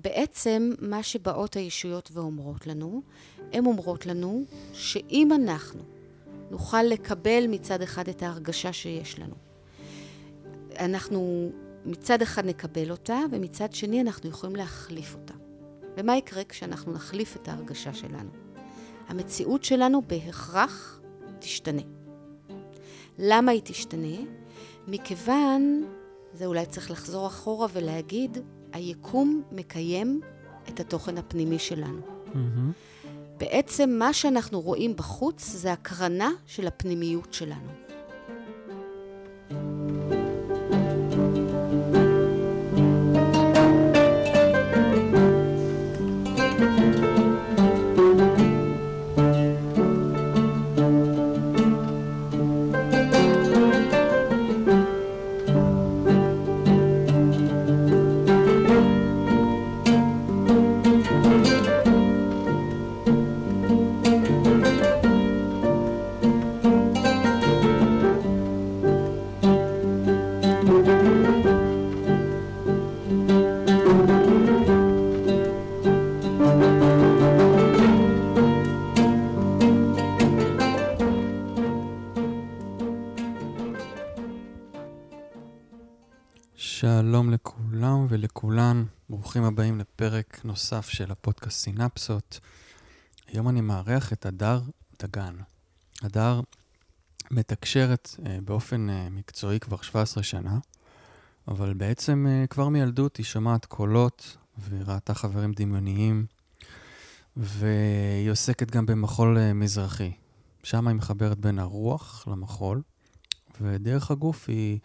בעצם מה שבאות הישויות ואומרות לנו, הן אומרות לנו שאם אנחנו נוכל לקבל מצד אחד את ההרגשה שיש לנו, אנחנו מצד אחד נקבל אותה, ומצד שני אנחנו יכולים להחליף אותה. ומה יקרה כשאנחנו נחליף את ההרגשה שלנו? המציאות שלנו בהכרח תשתנה. למה היא תשתנה? מכיוון, זה אולי צריך לחזור אחורה ולהגיד, היקום מקיים את התוכן הפנימי שלנו. Mm-hmm. בעצם מה שאנחנו רואים בחוץ זה הקרנה של הפנימיות שלנו. ברוכים הבאים לפרק נוסף של הפודקאסט סינפסות. היום אני מארח את הדר דגן. הדר מתקשרת uh, באופן uh, מקצועי כבר 17 שנה, אבל בעצם uh, כבר מילדות היא שומעת קולות והיא ראתה חברים דמיוניים, והיא עוסקת גם במחול מזרחי. שם היא מחברת בין הרוח למחול, ודרך הגוף היא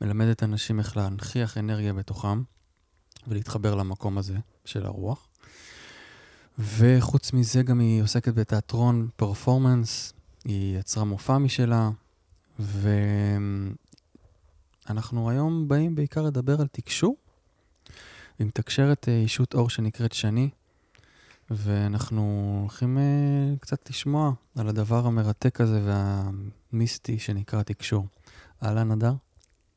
מלמדת אנשים איך להנכיח אנרגיה בתוכם. ולהתחבר למקום הזה של הרוח. וחוץ מזה גם היא עוסקת בתיאטרון פרפורמנס, היא יצרה מופע משלה, ואנחנו היום באים בעיקר לדבר על תקשור. היא מתקשרת אישות אור שנקראת שני, ואנחנו הולכים uh, קצת לשמוע על הדבר המרתק הזה והמיסטי שנקרא תקשור. אהלן, אדר?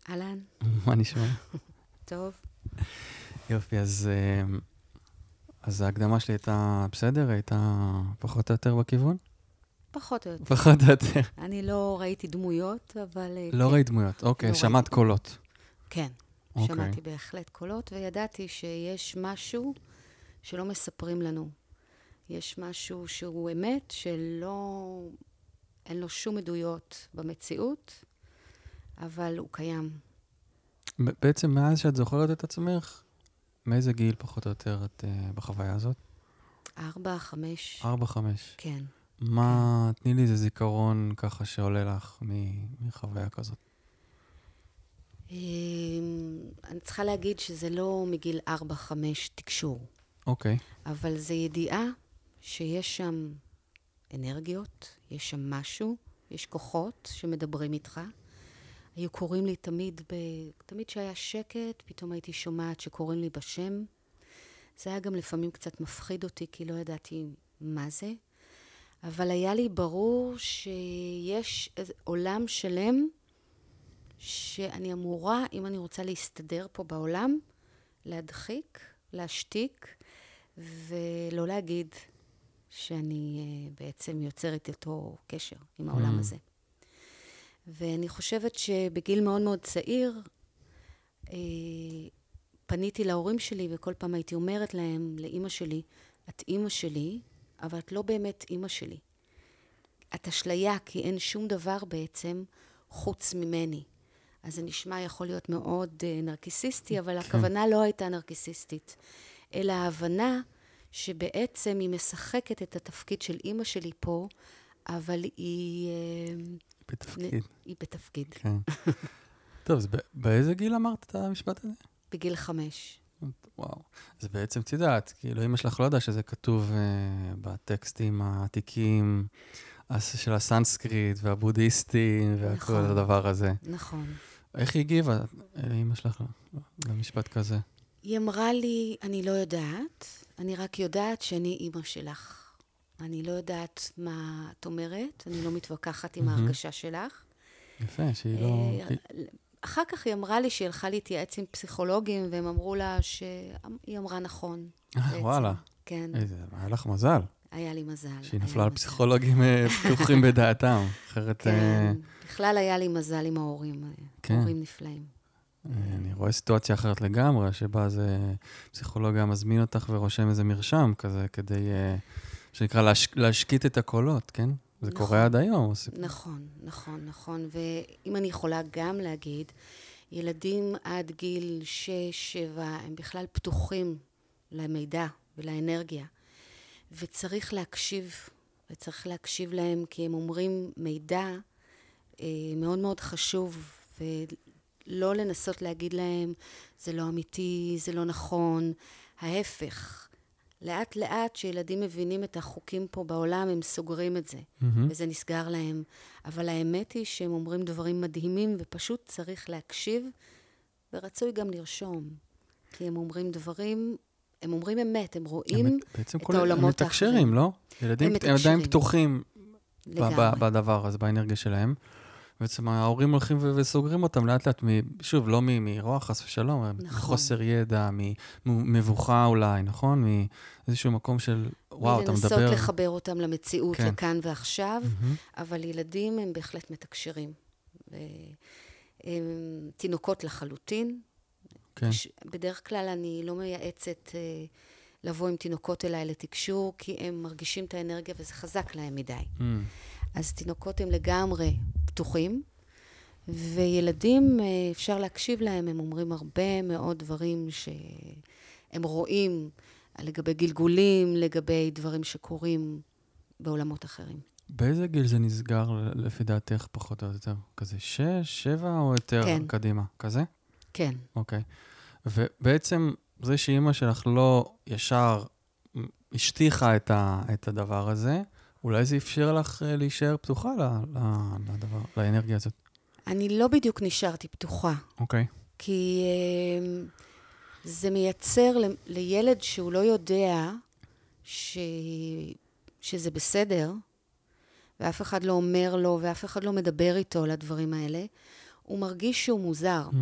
אהלן. מה נשמע? טוב. יופי, אז, אה, אז ההקדמה שלי הייתה בסדר? הייתה פחות או יותר בכיוון? פחות או יותר. פחות או יותר. אני לא ראיתי דמויות, אבל... אה, לא כן. ראית דמויות, אוקיי, לא שמעת ראיתי. קולות. כן, אוקיי. שמעתי בהחלט קולות, וידעתי שיש משהו שלא מספרים לנו. יש משהו שהוא אמת, שלא... אין לו שום עדויות במציאות, אבל הוא קיים. בעצם מאז שאת זוכרת את עצמך, מאיזה גיל פחות או יותר את uh, בחוויה הזאת? ארבע, חמש. ארבע, חמש. כן. מה, כן. תני לי איזה זיכרון ככה שעולה לך מחוויה כזאת. אמ, אני צריכה להגיד שזה לא מגיל ארבע, חמש תקשור. אוקיי. אבל זו ידיעה שיש שם אנרגיות, יש שם משהו, יש כוחות שמדברים איתך. היו קוראים לי תמיד, ב... תמיד כשהיה שקט, פתאום הייתי שומעת שקוראים לי בשם. זה היה גם לפעמים קצת מפחיד אותי, כי לא ידעתי מה זה. אבל היה לי ברור שיש עולם שלם שאני אמורה, אם אני רוצה להסתדר פה בעולם, להדחיק, להשתיק, ולא להגיד שאני uh, בעצם יוצרת איתו קשר עם העולם mm. הזה. ואני חושבת שבגיל מאוד מאוד צעיר, אה, פניתי להורים שלי, וכל פעם הייתי אומרת להם, לאימא שלי, את אימא שלי, אבל את לא באמת אימא שלי. את אשליה, כי אין שום דבר בעצם חוץ ממני. אז זה נשמע יכול להיות מאוד uh, נרקיסיסטי, אבל כן. הכוונה לא הייתה נרקיסיסטית, אלא ההבנה שבעצם היא משחקת את התפקיד של אימא שלי פה, אבל היא... Uh, בתפקיד. היא בתפקיד. כן. טוב, אז באיזה גיל אמרת את המשפט הזה? בגיל חמש. וואו. אז בעצם, את יודעת, כאילו, אמא שלך לא יודעה שזה כתוב uh, בטקסטים העתיקים של הסנסקריט והבודהיסטים וכל נכון, הדבר הזה. נכון. איך היא הגיבה, אמא שלך, למשפט כזה? היא אמרה לי, אני לא יודעת, אני רק יודעת שאני אימא שלך. אני לא יודעת מה את אומרת, אני לא מתווכחת עם ההרגשה שלך. יפה, שהיא לא... אה, אחר כך היא אמרה לי שהיא הלכה להתייעץ עם פסיכולוגים, והם אמרו לה שהיא אמרה נכון. אה. וואלה. כן, איזה, היה לך מזל, היה לי מזל. שהיא נפלה על מזל. פסיכולוגים אה, פתוחים בדעתם. אחרת, אה, כן, בכלל היה לי מזל עם ההורים, אה, כן. הורים נפלאים. אה, אני רואה סיטואציה אחרת לגמרי, שבה זה פסיכולוג היה מזמין אותך ורושם איזה מרשם כזה, כדי, אה, שנקרא, להש, להשקיט את הקולות, כן? זה נכון. קורה עד היום, הסיפור. נכון, נכון, נכון. ואם אני יכולה גם להגיד, ילדים עד גיל 6-7 הם בכלל פתוחים למידע ולאנרגיה, וצריך להקשיב, וצריך להקשיב להם, כי הם אומרים מידע אה, מאוד מאוד חשוב, ולא לנסות להגיד להם, זה לא אמיתי, זה לא נכון, ההפך. לאט לאט שילדים מבינים את החוקים פה בעולם, הם סוגרים את זה. מהמם. וזה נסגר להם. אבל האמת היא שהם אומרים דברים מדהימים, ופשוט צריך להקשיב, ורצוי גם לרשום. כי הם אומרים דברים, הם אומרים אמת, הם רואים הם בעצם את כל- הם העולמות מתקשרים, האחרים. לא? ילדים הם הם עדיין מתקשרים. פתוחים ב- ב-. בדבר הזה, באנרגיה שלהם. בעצם ההורים הולכים וסוגרים אותם לאט לאט, שוב, לא מרוע, חס ושלום, נכון. מחוסר ידע, ממבוכה אולי, נכון? מאיזשהו מקום של, וואו, אתה מדבר... ולנסות לחבר אותם למציאות, כן. לכאן ועכשיו, מהמם. אבל ילדים הם בהחלט מתקשרים. הם תינוקות לחלוטין. כן. בדרך כלל אני לא מייעצת אה, לבוא עם תינוקות אליי לתקשור, כי הם מרגישים את האנרגיה וזה חזק להם מדי. Mm. אז תינוקות הם לגמרי פתוחים, וילדים, אה, אפשר להקשיב להם, הם אומרים הרבה מאוד דברים שהם רואים לגבי גלגולים, לגבי דברים שקורים בעולמות אחרים. באיזה גיל זה נסגר, לפי דעתך, פחות או יותר? כזה שש, שבע או יותר כן. קדימה? כזה? כן, אוקיי. ובעצם זה שאימא שלך לא ישר השטיחה את, ה, את הדבר הזה, אולי זה אפשר לך אה, להישאר פתוחה ל, ל, לדבר, לאנרגיה הזאת. אני לא בדיוק נשארתי פתוחה. אוקיי. כי אה, זה מייצר לילד שהוא לא יודע ש... שזה בסדר, ואף אחד לא אומר לו, ואף אחד לא מדבר איתו על הדברים האלה, הוא מרגיש שהוא מוזר, Mm.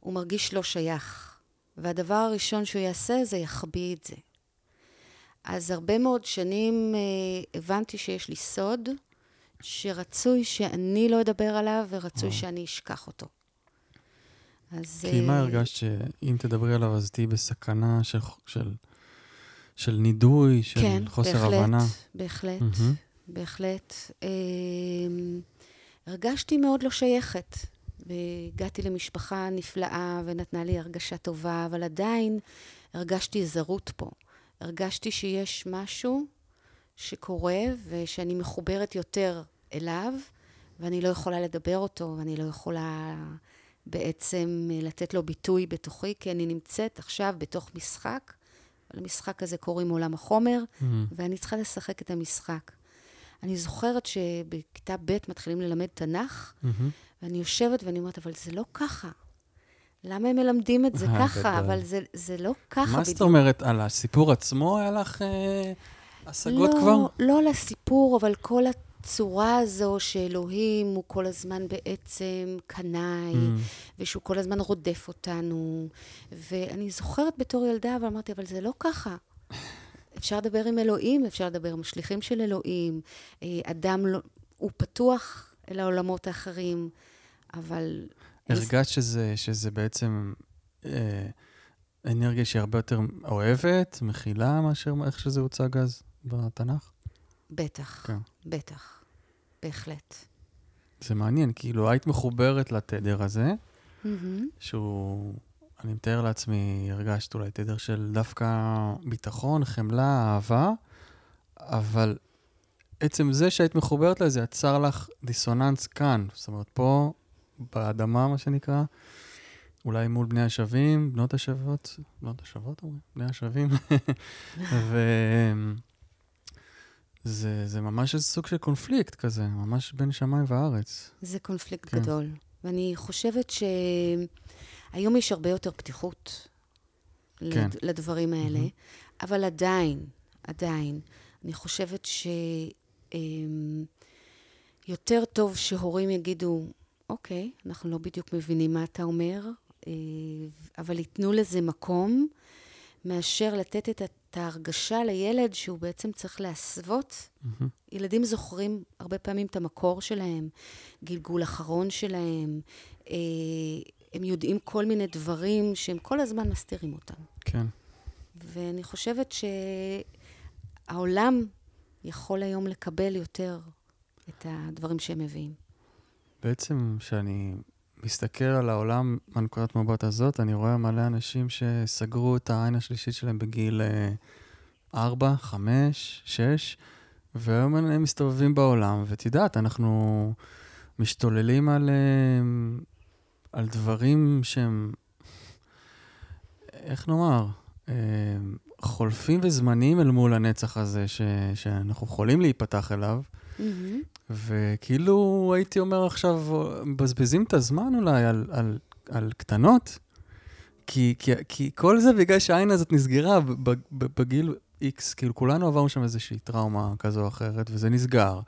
הוא מרגיש לא שייך. והדבר הראשון שהוא יעשה זה יחביא את זה. אז הרבה מאוד שנים אה, הבנתי שיש לי סוד שרצוי שאני לא אדבר עליו, ורצוי וואו. שאני אשכח אותו. אז... כי מה אה, הרגשת שאם תדברי עליו אז תהיי בסכנה של, של, של נידוי, של כן, חוסר בהחלט, הבנה? בהחלט, מהמם. בהחלט. אה, הרגשתי מאוד לא שייכת. והגעתי למשפחה נפלאה ונתנה לי הרגשה טובה, אבל עדיין הרגשתי זרות פה. הרגשתי שיש משהו שקורה ושאני מחוברת יותר אליו, ואני לא יכולה לדבר אותו, ואני לא יכולה בעצם לתת לו ביטוי בתוכי, כי אני נמצאת עכשיו בתוך משחק. למשחק הזה קוראים עולם החומר, Mm. ואני צריכה לשחק את המשחק. אני זוכרת שבכיתה ב' מתחילים ללמד תנ"ך, מהמם. ואני יושבת ואני אומרת, אבל זה לא ככה. למה הם מלמדים את זה אה, ככה? אבל זה, זה לא ככה מה זאת אומרת, על הסיפור עצמו היה לך אה, השגות לא, כבר? לא על הסיפור, אבל כל הצורה הזו שאלוהים הוא כל הזמן בעצם קנאי, Mm. ושהוא כל הזמן רודף אותנו. ואני זוכרת בתור ילדה, אבל אמרתי, אבל זה לא ככה. אפשר לדבר עם אלוהים, אפשר לדבר עם שליחים של אלוהים. אה, אדם לא, הוא פתוח אל העולמות האחרים, אבל... הרגשת שזה, שזה בעצם אה, אנרגיה שהיא הרבה יותר אוהבת, מכילה, מאשר איך שזה הוצג אז בתנ"ך? בטח, כן. בטח, בהחלט. זה מעניין, כאילו היית מחוברת לתדר הזה, מהמם. שהוא, אני מתאר לעצמי, הרגשת אולי תדר של דווקא ביטחון, חמלה, אהבה, אבל עצם זה שהיית מחוברת לזה יצר לך דיסוננס כאן. זאת אומרת, פה, באדמה, מה שנקרא, אולי מול בני השווים, בנות השבות, בנות השבות אומרים? בני השווים. ו... זה, זה ממש איזה סוג של קונפליקט כזה, ממש בין שמיים וארץ. זה קונפליקט כן. גדול. ואני חושבת שהיום יש הרבה יותר פתיחות כן. לד... לדברים האלה, מהמם. אבל עדיין, עדיין, אני חושבת שיותר טוב שהורים יגידו, אוקיי, אנחנו לא בדיוק מבינים מה אתה אומר, אה, אבל ייתנו לזה מקום, מאשר לתת את, את ההרגשה לילד שהוא בעצם צריך להסוות. מהמם. ילדים זוכרים הרבה פעמים את המקור שלהם, גלגול אחרון שלהם, אה, הם יודעים כל מיני דברים שהם כל הזמן מסתירים אותם. כן. ואני חושבת שהעולם יכול היום לקבל יותר את הדברים שהם מביאים. בעצם, כשאני מסתכל על העולם מהנקודת מבט הזאת, אני רואה מלא אנשים שסגרו את העין השלישית שלהם בגיל 4, 5, 6, והיום הם מסתובבים בעולם, ואת יודעת, אנחנו משתוללים על, אה, על דברים שהם, איך נאמר, אה, חולפים וזמניים אל מול הנצח הזה, ש, שאנחנו יכולים להיפתח אליו. מהמם. וכאילו, הייתי אומר עכשיו, מבזבזים את הזמן אולי על, על, על קטנות, כי, כי, כי כל זה בגלל שהעין הזאת נסגרה בגיל X, כאילו כולנו עברנו שם איזושהי טראומה כזו או אחרת, וזה נסגר.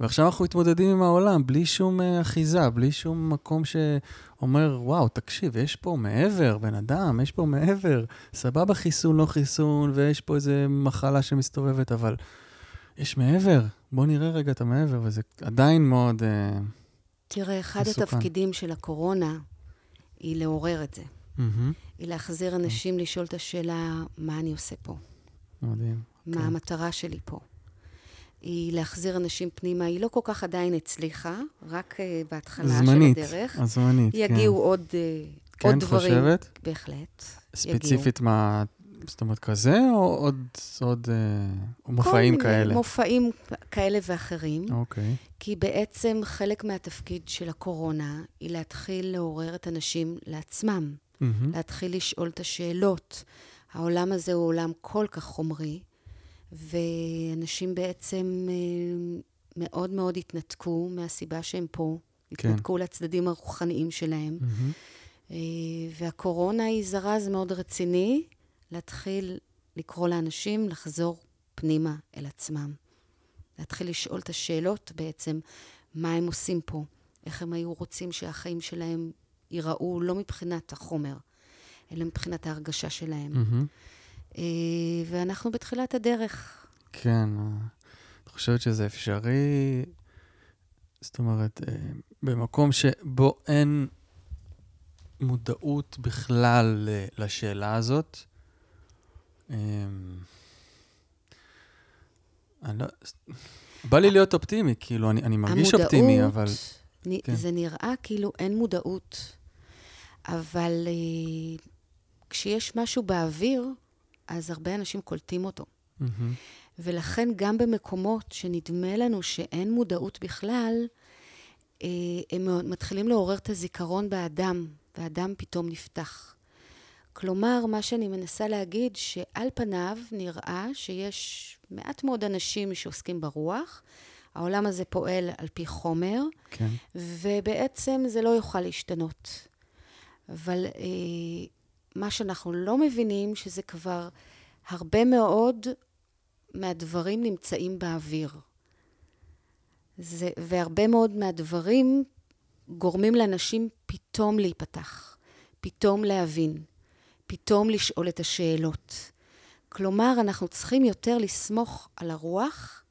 ועכשיו אנחנו מתמודדים עם העולם בלי שום אה, אחיזה, בלי שום מקום שאומר, וואו, תקשיב, יש פה מעבר, בן אדם, יש פה מעבר. סבבה חיסון, לא חיסון, ויש פה איזה מחלה שמסתובבת, אבל יש מעבר. בוא נראה רגע את המעבר, וזה עדיין מאוד... אה, תראה, אחד מסוכן. התפקידים של הקורונה היא לעורר את זה. מהמם, היא להחזיר אנשים לשאול את השאלה, מה אני עושה פה? מדהים. מה כן. המטרה שלי פה? היא להחזיר אנשים פנימה, היא לא כל כך עדיין הצליחה, רק uh, בהתחלה זמנית, של הדרך. הזמנית, כן. יגיעו עוד, uh, כן, עוד דברים. חושבת? בהחלט. ספציפית מה... זאת אומרת, כזה, או עוד, עוד אה, מופעים כל כאלה? מיני מופעים כאלה ואחרים, אוקיי. כי בעצם חלק מהתפקיד של הקורונה היא להתחיל לעורר את האנשים לעצמם, מהמם, להתחיל לשאול את השאלות. העולם הזה הוא עולם כל כך חומרי, ואנשים בעצם אה, מאוד מאוד התנתקו מהסיבה שהם פה. כן. התנתקו לצדדים הרוחניים שלהם. אה, והקורונה היא זרז מאוד רציני להתחיל לקרוא לאנשים לחזור פנימה אל עצמם. להתחיל לשאול את השאלות בעצם, מה הם עושים פה, איך הם היו רוצים שהחיים שלהם ייראו לא מבחינת החומר, אלא מבחינת ההרגשה שלהם. אה, ואנחנו בתחילת הדרך. כן, אה, את חושבת שזה אפשרי? זאת אומרת, אה, במקום שבו אין מודעות בכלל לשאלה הזאת, אני לא... בא לי להיות אופטימי, כאילו, אני, אני מרגיש אופטימי, אבל... נ- כן. זה נראה כאילו אין מודעות, אבל אה, כשיש משהו באוויר, אז הרבה אנשים קולטים אותו. מהמם. ולכן גם במקומות שנדמה לנו שאין מודעות בכלל, אה, הם מתחילים לעורר את הזיכרון באדם, והאדם פתאום נפתח. כלומר, מה שאני מנסה להגיד, שעל פניו נראה שיש מעט מאוד אנשים שעוסקים ברוח, העולם הזה פועל על פי חומר, כן. ובעצם זה לא יוכל להשתנות. אבל אה, מה שאנחנו לא מבינים, שזה כבר הרבה מאוד מהדברים נמצאים באוויר. זה, והרבה מאוד מהדברים גורמים לאנשים פתאום להיפתח, פתאום להבין, פתאום לשאול את השאלות. כלומר, אנחנו צריכים יותר לסמוך על הרוח,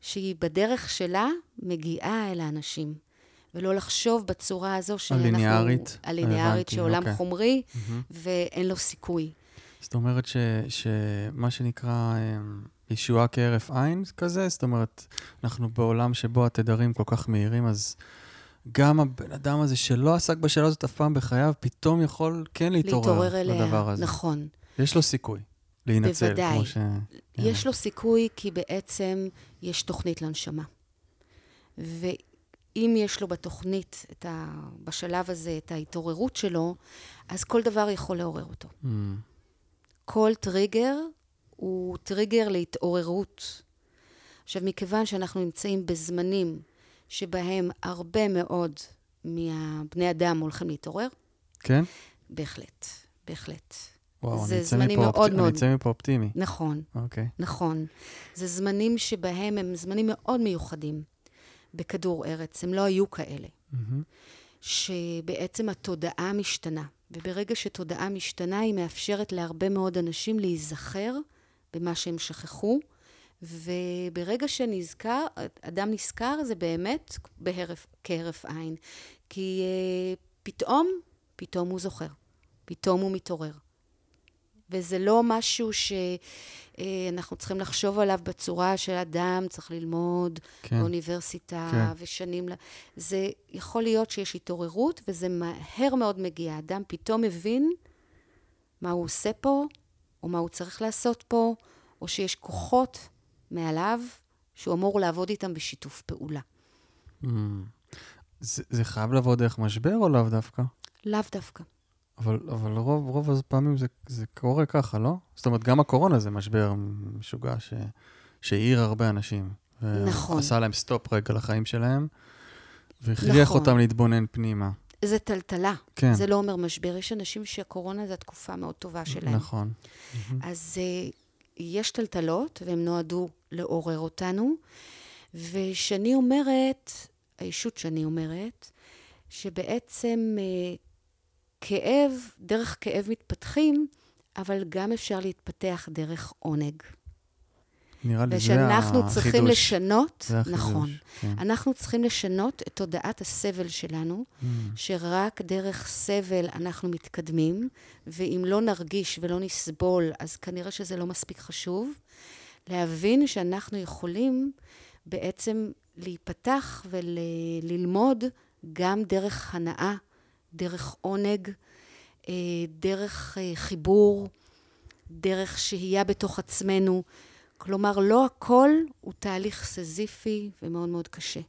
שהיא בדרך שלה מגיעה אל האנשים, ולא לחשוב בצורה הזו שאנחנו... הליניארית? הליניארית, שעולם אוקיי. חומרי מהמם. ואין לו סיכוי. זאת אומרת ש, שמה שנקרא אמ, ישועה כהרף עין כזה, זאת אומרת, אנחנו בעולם שבו התדרים כל כך מהירים, אז גם הבן אדם הזה שלא עסק בשאלה הזאת אף פעם בחייו, פתאום יכול כן להתעורר, להתעורר אליה. לדבר הזה. נכון. יש לו סיכוי להינצל, בוודאי. כמו ש... יש לו סיכוי כי בעצם יש תוכנית לנשמה. ואם יש לו בתוכנית, ה... בשלב הזה, את ההתעוררות שלו, אז כל דבר יכול לעורר אותו. אמ, כל טריגר הוא טריגר להתעוררות. עכשיו, מכיוון שאנחנו נמצאים בזמנים שבהם הרבה מאוד מהבני אדם הולכים להתעורר, כן? בהחלט, בהחלט. וואו, זה אני זמנים מפה מאוד אופט- אני מאוד- מפה אופטימי. נכון, אוקיי. נכון. זה זמנים שבהם הם זמנים מאוד מיוחדים בכדור ארץ, הם לא היו כאלה. מהמם. שבעצם התודעה משתנה. וברגע שתודעה משתנה, היא מאפשרת להרבה מאוד אנשים להיזכר במה שהם שכחו. וברגע שנזכר, אדם נזכר, זה באמת בהרף, כהרף עין. כי uh, פתאום, פתאום הוא זוכר. פתאום הוא מתעורר. וזה לא משהו שאנחנו צריכים לחשוב עליו בצורה של אדם צריך ללמוד כן. באוניברסיטה כן. ושנים. זה יכול להיות שיש התעוררות, וזה מהר מאוד מגיע. אדם פתאום מבין מה הוא עושה פה, או מה הוא צריך לעשות פה, או שיש כוחות מעליו שהוא אמור לעבוד איתם בשיתוף פעולה. Mm. זה, זה חייב לבוא דרך משבר או לאו דווקא? לאו דווקא. אבל, אבל רוב, רוב הפעמים זה, זה קורה ככה, לא? זאת אומרת, גם הקורונה זה משבר משוגע ש, שהעיר הרבה אנשים. נכון. ועשה להם סטופ רגע לחיים שלהם, והכריח נכון. אותם להתבונן פנימה. זה טלטלה. כן. זה לא אומר משבר. יש אנשים שהקורונה זו התקופה מאוד טובה שלהם. נכון. אז uh, יש טלטלות, והם נועדו לעורר אותנו. ושאני אומרת, הישות שאני אומרת, שבעצם uh, כאב, דרך כאב מתפתחים, אבל גם אפשר להתפתח דרך עונג. נראה לי זה החידוש. ושאנחנו צריכים לשנות, זה החידוש, נכון, כן. אנחנו צריכים לשנות את תודעת הסבל שלנו, mm. שרק דרך סבל אנחנו מתקדמים, ואם לא נרגיש ולא נסבול, אז כנראה שזה לא מספיק חשוב. להבין שאנחנו יכולים בעצם להיפתח וללמוד גם דרך הנאה דרך עונג, אה, דרך אה, חיבור, דרך שהייה בתוך עצמנו. כלומר, לא הכל הוא תהליך סזיפי ומאוד מאוד קשה.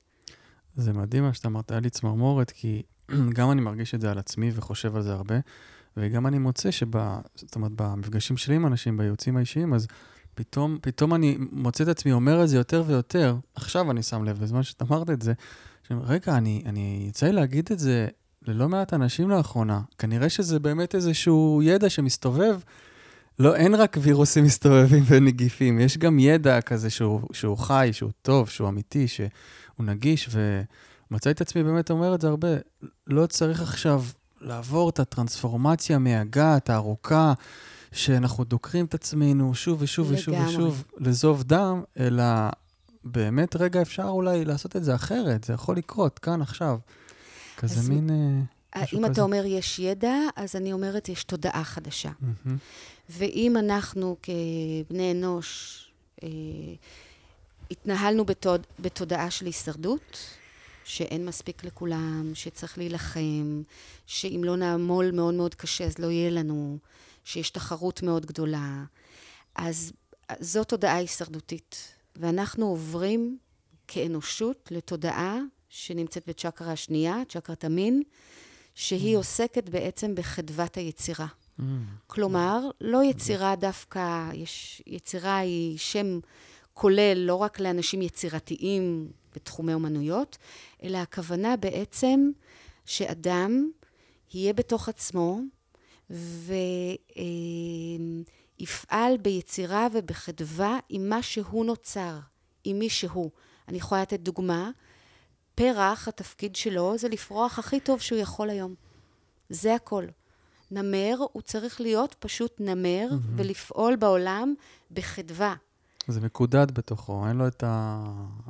זה מדהים מה שאתה אמרת, היה לי צמרמורת, כי גם אני מרגיש את זה על עצמי וחושב על זה הרבה, וגם אני מוצא שב... זאת אומרת, במפגשים שלי עם אנשים, בייעוצים האישיים, אז פתאום, פתאום אני מוצא את עצמי אומר את זה יותר ויותר, עכשיו אני שם לב, בזמן שאת אמרת את זה, רגע, אני, אני יצא לי להגיד את זה ללא מעט אנשים לאחרונה. כנראה שזה באמת איזשהו ידע שמסתובב. לא, אין רק וירוסים מסתובבים ונגיפים, יש גם ידע כזה שהוא, שהוא חי, שהוא טוב, שהוא אמיתי, שהוא נגיש, ומצאתי את עצמי באמת אומר את זה הרבה. לא צריך עכשיו לעבור את הטרנספורמציה מהגת הארוכה, שאנחנו דוקרים את עצמנו שוב ושוב ושוב ושוב לזוב דם, אלא באמת רגע אפשר אולי לעשות את זה אחרת, זה יכול לקרות כאן עכשיו. כזה מין... אה, אם כזה. אתה אומר יש ידע, אז אני אומרת יש תודעה חדשה. Mm-hmm. ואם אנחנו כבני אנוש אה, התנהלנו בתוד... בתודעה של הישרדות, שאין מספיק לכולם, שצריך להילחם, שאם לא נעמול מאוד מאוד קשה אז לא יהיה לנו, שיש תחרות מאוד גדולה, אז זו תודעה הישרדותית. ואנחנו עוברים כאנושות לתודעה שנמצאת בצ'קרה השנייה, צ'קרת המין, שהיא mm. עוסקת בעצם בחדוות היצירה. Mm. כלומר, לא יצירה דווקא, יש, יצירה היא שם כולל לא רק לאנשים יצירתיים בתחומי אומנויות, אלא הכוונה בעצם שאדם יהיה בתוך עצמו ויפעל ביצירה ובחדווה עם מה שהוא נוצר, עם מי שהוא. אני יכולה לתת דוגמה. פרח, התפקיד שלו זה לפרוח הכי טוב שהוא יכול היום. זה הכל. נמר, הוא צריך להיות פשוט נמר mm-hmm. ולפעול בעולם בחדווה. זה מקודד בתוכו, אין לו, את ה...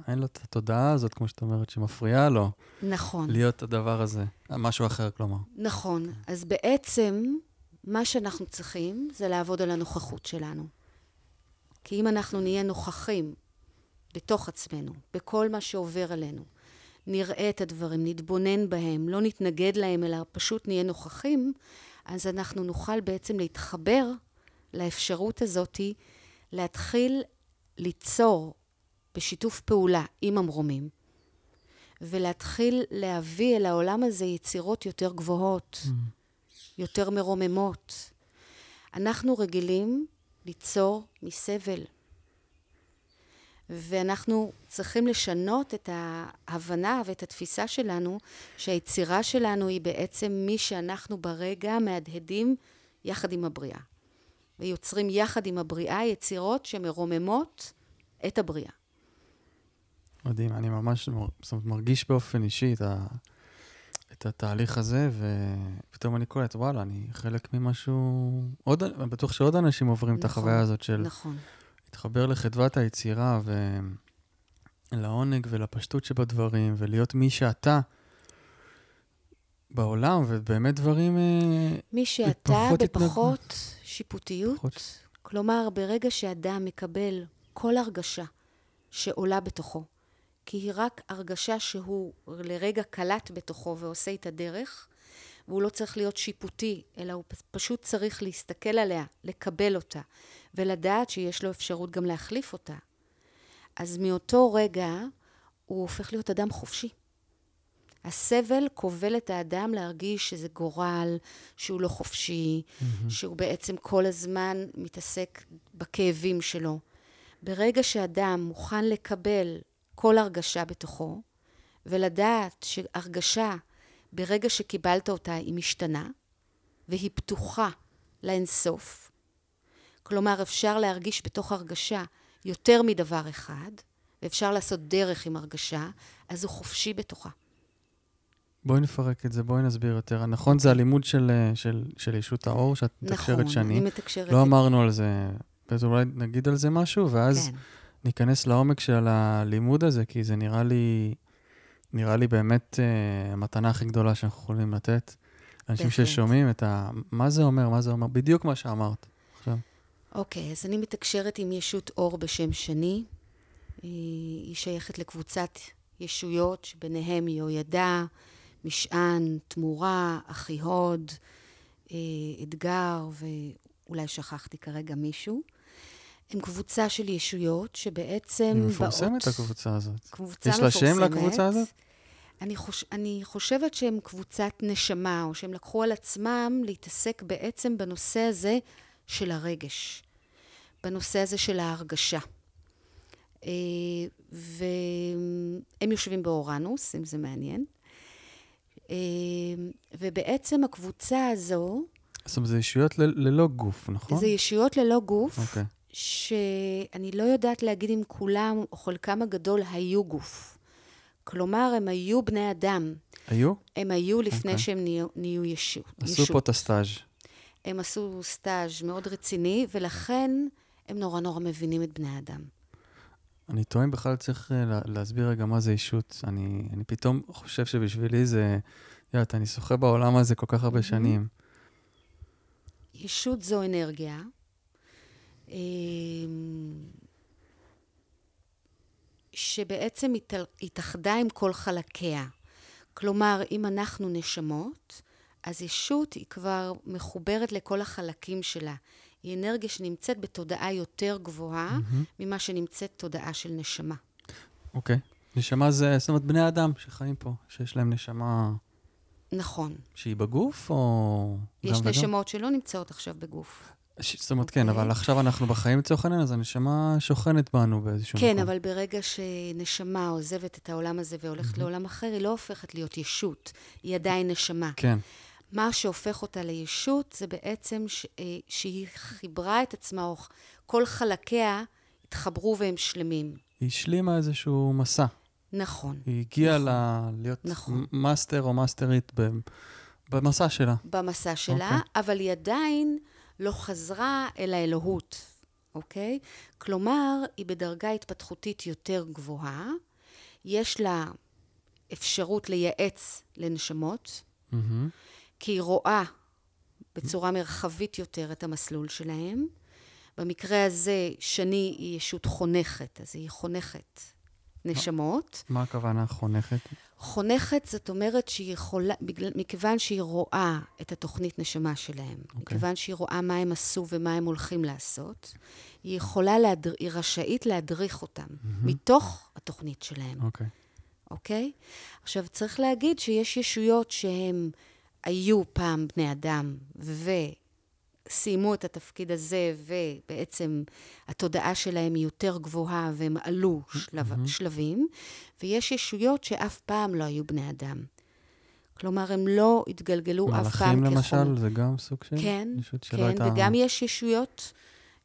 אין לו את התודעה הזאת, כמו שאת אומרת, שמפריעה לו. נכון. להיות הדבר הזה, משהו אחר, כלומר. נכון. אז בעצם, מה שאנחנו צריכים זה לעבוד על הנוכחות שלנו. כי אם אנחנו נהיה נוכחים בתוך עצמנו, בכל מה שעובר עלינו, נראה את הדברים, נתבונן בהם, לא נתנגד להם, אלא פשוט נהיה נוכחים, אז אנחנו נוכל בעצם להתחבר לאפשרות הזאתי להתחיל ליצור בשיתוף פעולה עם המרומים, ולהתחיל להביא אל העולם הזה יצירות יותר גבוהות, mm. יותר מרוממות. אנחנו רגילים ליצור מסבל. ואנחנו צריכים לשנות את ההבנה ואת התפיסה שלנו שהיצירה שלנו היא בעצם מי שאנחנו ברגע מהדהדים יחד עם הבריאה. ויוצרים יחד עם הבריאה יצירות שמרוממות את הבריאה. מדהים, אני ממש זאת אומרת, מרגיש באופן אישי את, ה, את התהליך הזה, ופתאום אני קולט, וואלה, אני חלק ממשהו... עוד, אני בטוח שעוד אנשים עוברים נכון, את החוויה הזאת של... נכון. להתחבר לחדוות היצירה ולעונג ולפשטות שבדברים, ולהיות מי שאתה בעולם, ובאמת דברים... אה, מי שאתה בפחות התנג... שיפוטיות. פחות... כלומר, ברגע שאדם מקבל כל הרגשה שעולה בתוכו, כי היא רק הרגשה שהוא לרגע קלט בתוכו ועושה את הדרך, והוא לא צריך להיות שיפוטי, אלא הוא פשוט צריך להסתכל עליה, לקבל אותה, ולדעת שיש לו אפשרות גם להחליף אותה. אז מאותו רגע הוא הופך להיות אדם חופשי. הסבל כובל את האדם להרגיש שזה גורל, שהוא לא חופשי, mm-hmm. שהוא בעצם כל הזמן מתעסק בכאבים שלו. ברגע שאדם מוכן לקבל כל הרגשה בתוכו, ולדעת שהרגשה, ברגע שקיבלת אותה, היא משתנה, והיא פתוחה לאינסוף. כלומר, אפשר להרגיש בתוך הרגשה יותר מדבר אחד, ואפשר לעשות דרך עם הרגשה, אז הוא חופשי בתוכה. בואי נפרק את זה, בואי נסביר יותר. נכון, זה הלימוד של, של, של ישות האור, שאת מתקשרת נכון, שני. נכון, אני מתקשרת. לא אמרנו על זה, אז אולי נגיד על זה משהו, ואז כן. ניכנס לעומק של הלימוד הזה, כי זה נראה לי, נראה לי באמת uh, המתנה הכי גדולה שאנחנו יכולים לתת. אנשים. ששומעים את ה... מה זה אומר, מה זה אומר, בדיוק מה שאמרת. אוקיי, אז אני מתקשרת עם ישות אור בשם שני. היא, היא שייכת לקבוצת ישויות, שביניהם היא יהוידע, משען, תמורה, אחי הוד, אה, אתגר, ואולי שכחתי כרגע מישהו. הם קבוצה של ישויות שבעצם באות... היא מפורסמת, הקבוצה הזאת. קבוצה יש מפורסמת. יש לה שם לקבוצה הזאת? אני, חוש... אני חושבת שהם קבוצת נשמה, או שהם לקחו על עצמם להתעסק בעצם בנושא הזה של הרגש, בנושא הזה של ההרגשה. אה, והם יושבים באורנוס, אם זה מעניין. אה, ובעצם הקבוצה הזו... זאת אומרת, זה ישויות ללא גוף, נכון? זה ישויות ללא גוף, okay. אוקיי. שאני לא יודעת להגיד אם כולם או חלקם הגדול היו גוף. כלומר, הם היו בני אדם. היו? הם היו לפני okay. אוקיי. שהם נהיו, נהיו ישות. עשו פה את הסטאז'. הם עשו סטאז' מאוד רציני, ולכן הם נורא נורא מבינים את בני האדם. אני טועה אם בכלל צריך אה, להסביר רגע מה זה אישות. אני, אני פתאום חושב שבשבילי זה, יודעת, אני שוחה בעולם הזה כל כך הרבה שנים. אישות זו אנרגיה. אמ, שבעצם התאחדה עם כל חלקיה. כלומר, אם אנחנו נשמות, אז ישות היא כבר מחוברת לכל החלקים שלה. היא אנרגיה שנמצאת בתודעה יותר גבוהה mm-hmm. ממה שנמצאת תודעה של נשמה. אוקיי. Okay. נשמה זה, זאת אומרת, בני אדם שחיים פה, שיש להם נשמה... נכון. שהיא בגוף, או... יש נשמות שלא נמצאות עכשיו בגוף. ש... זאת אומרת, okay. כן, אבל אוקיי. עכשיו אנחנו בחיים לצורך העניין, אז הנשמה שוכנת בנו באיזשהו כן, מקום. כן, אבל ברגע שנשמה עוזבת את העולם הזה והולכת mm-hmm. לעולם אחר, היא לא הופכת להיות ישות, היא עדיין נשמה. כן. מה שהופך אותה לישות זה בעצם ש... אה, שהיא חיברה את עצמה, או כל חלקיה התחברו והם שלמים. היא השלימה איזשהו מסע. נכון. היא הגיעה נכון, ל... להיות נכון. מאסטר או מאסטרית במסע שלה. במסע שלה, okay. אוקיי. אבל היא עדיין לא חזרה אל האלוהות, אוקיי? כלומר, היא בדרגה התפתחותית יותר גבוהה, יש לה אפשרות לייעץ לנשמות, mm-hmm. כי היא רואה בצורה מרחבית יותר את המסלול שלהם. במקרה הזה, שני היא ישות חונכת, אז היא חונכת נשמות. מה הכוונה חונכת? חונכת זאת אומרת שהיא יכולה, בגלל, מכיוון שהיא רואה את התוכנית נשמה שלהם, okay. אוקיי. מכיוון שהיא רואה מה הם עשו ומה הם הולכים לעשות, היא יכולה, להדר, היא רשאית להדריך אותם mm-hmm. מתוך התוכנית שלהם. אוקיי. Okay. אוקיי? Okay? עכשיו, צריך להגיד שיש ישויות שהן היו פעם בני אדם, ו... סיימו את התפקיד הזה, ובעצם התודעה שלהם היא יותר גבוהה, והם עלו שלב, mm-hmm. שלבים, ויש ישויות שאף פעם לא היו בני אדם. כלומר, הם לא התגלגלו אף פעם כחומר. מלאכים למשל, זה גם סוג של... כן, כן, הייתה... וגם יש ישויות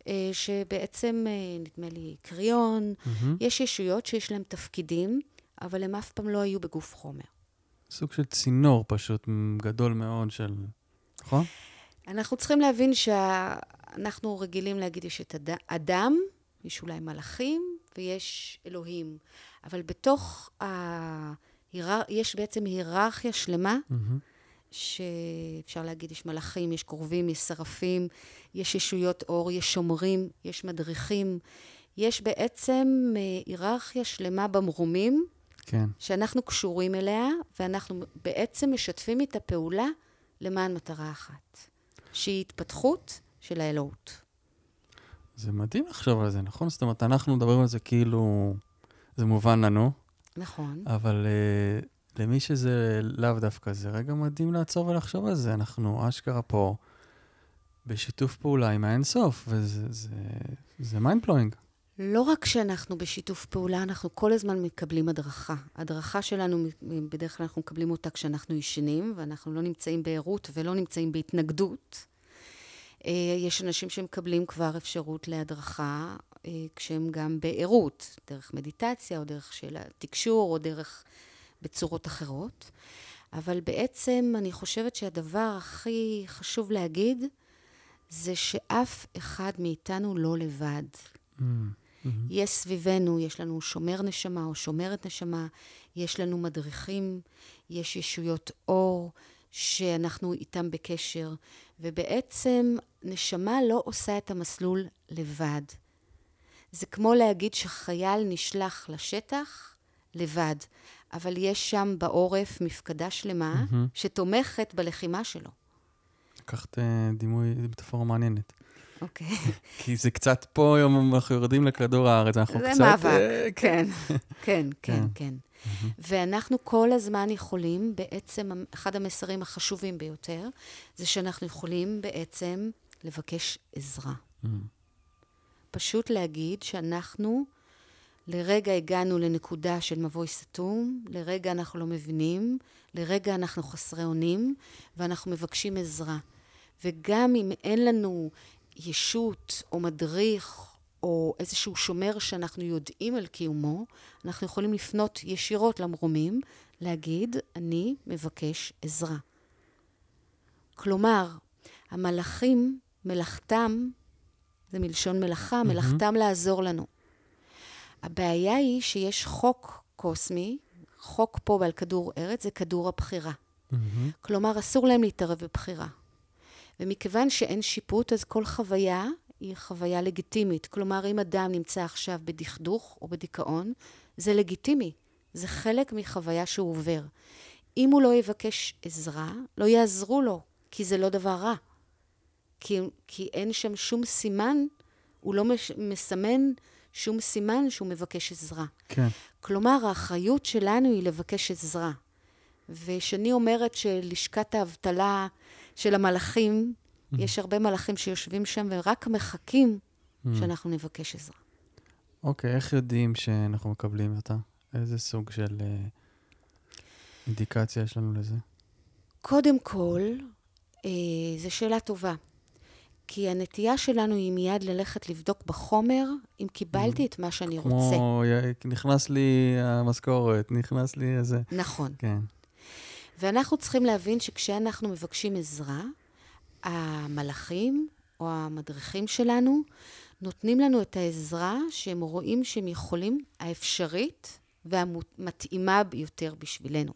אה, שבעצם, אה, נדמה לי, קריון, mm-hmm. יש ישויות שיש להם תפקידים, אבל הם אף פעם לא היו בגוף חומר. סוג של צינור פשוט גדול מאוד של... נכון? אנחנו צריכים להבין שאנחנו רגילים להגיד, יש את אד... אדם, יש אולי מלאכים ויש אלוהים. אבל בתוך ה... יש בעצם היררכיה שלמה, mm-hmm. שאפשר להגיד, יש מלאכים, יש קרובים, יש שרפים, יש ישויות אור, יש שומרים, יש מדריכים. יש בעצם אה, היררכיה שלמה במרומים, כן. שאנחנו קשורים אליה, ואנחנו בעצם משתפים את הפעולה למען מטרה אחת, שהיא התפתחות של האלוהות. זה מדהים לחשוב על זה, נכון? זאת אומרת, אנחנו מדברים על זה כאילו זה מובן לנו. נכון. אבל uh, למי שזה לאו דווקא, זה רגע מדהים לעצור ולחשוב על זה. אנחנו אשכרה פה בשיתוף פעולה עם האינסוף, וזה זה, זה mind blowing. לא רק שאנחנו בשיתוף פעולה, אנחנו כל הזמן מקבלים הדרכה. הדרכה שלנו, בדרך כלל אנחנו מקבלים אותה כשאנחנו ישנים, ואנחנו לא נמצאים בערות ולא נמצאים בהתנגדות. אה, יש אנשים שמקבלים כבר אפשרות להדרכה אה, כשהם גם בערות, דרך מדיטציה, או דרך של התקשור, או דרך בצורות אחרות. אבל בעצם אני חושבת שהדבר הכי חשוב להגיד, זה שאף אחד מאיתנו לא לבד. Mm. Hmm יש סביבנו, יש לנו שומר נשמה או שומרת נשמה, יש לנו מדריכים, יש ישויות אור שאנחנו איתם בקשר, ובעצם נשמה לא עושה את המסלול לבד. זה כמו להגיד שחייל נשלח לשטח לבד, אבל יש שם בעורף מפקדה שלמה mm-hmm. שתומכת בלחימה שלו. לקחת אה, דימוי, מטאפורה מעניינת. אוקיי. Okay. כי זה קצת פה, היום אנחנו יורדים לכדור הארץ, אנחנו קצת... זה מאבק, uh, כן, כן, כן, כן. Mm-hmm. ואנחנו כל הזמן יכולים, בעצם, אחד המסרים החשובים ביותר, זה שאנחנו יכולים בעצם לבקש עזרה. פשוט להגיד שאנחנו לרגע הגענו לנקודה של מבוי סתום, לרגע אנחנו לא מבינים, לרגע אנחנו חסרי אונים, ואנחנו מבקשים עזרה. וגם אם אין לנו ישות או מדריך או איזשהו שומר שאנחנו יודעים על קיומו, אנחנו יכולים לפנות ישירות למרומים, להגיד, אני מבקש עזרה. כלומר, המלאכים, מלאכתם זה מלשון מלאכה, mm-hmm. מלאכתם לעזור לנו. הבעיה היא שיש חוק קוסמי, חוק פה על כדור ארץ, זה כדור הבחירה. Mm-hmm. כלומר, אסור להם להתערב בבחירה. ומכיוון שאין שיפוט, אז כל חוויה היא חוויה לגיטימית. כלומר, אם אדם נמצא עכשיו בדכדוך או בדיכאון, זה לגיטימי. זה חלק מחוויה שהוא עובר. אם הוא לא יבקש עזרה, לא יעזרו לו, כי זה לא דבר רע. כי, כי אין שם שום סימן, הוא לא מש, מסמן שום סימן שהוא מבקש עזרה. כן. כלומר, האחריות שלנו היא לבקש עזרה. ושאני אומרת שלשכת האבטלה של המלאכים, mm-hmm. יש הרבה מלאכים שיושבים שם ורק מחכים mm-hmm. שאנחנו נבקש עזרה. אוקיי, איך יודעים שאנחנו מקבלים אותה? איזה סוג של אה, אינדיקציה יש לנו לזה? קודם כל, אה, זו שאלה טובה. כי הנטייה שלנו היא מיד ללכת לבדוק בחומר אם קיבלתי mm. את מה שאני כמו רוצה. כמו נכנס לי המשכורת, נכנס לי איזה... נכון. כן. ואנחנו צריכים להבין שכשאנחנו מבקשים עזרה, המלאכים או המדריכים שלנו נותנים לנו את העזרה שהם רואים שהם יכולים, האפשרית והמתאימה ביותר בשבילנו.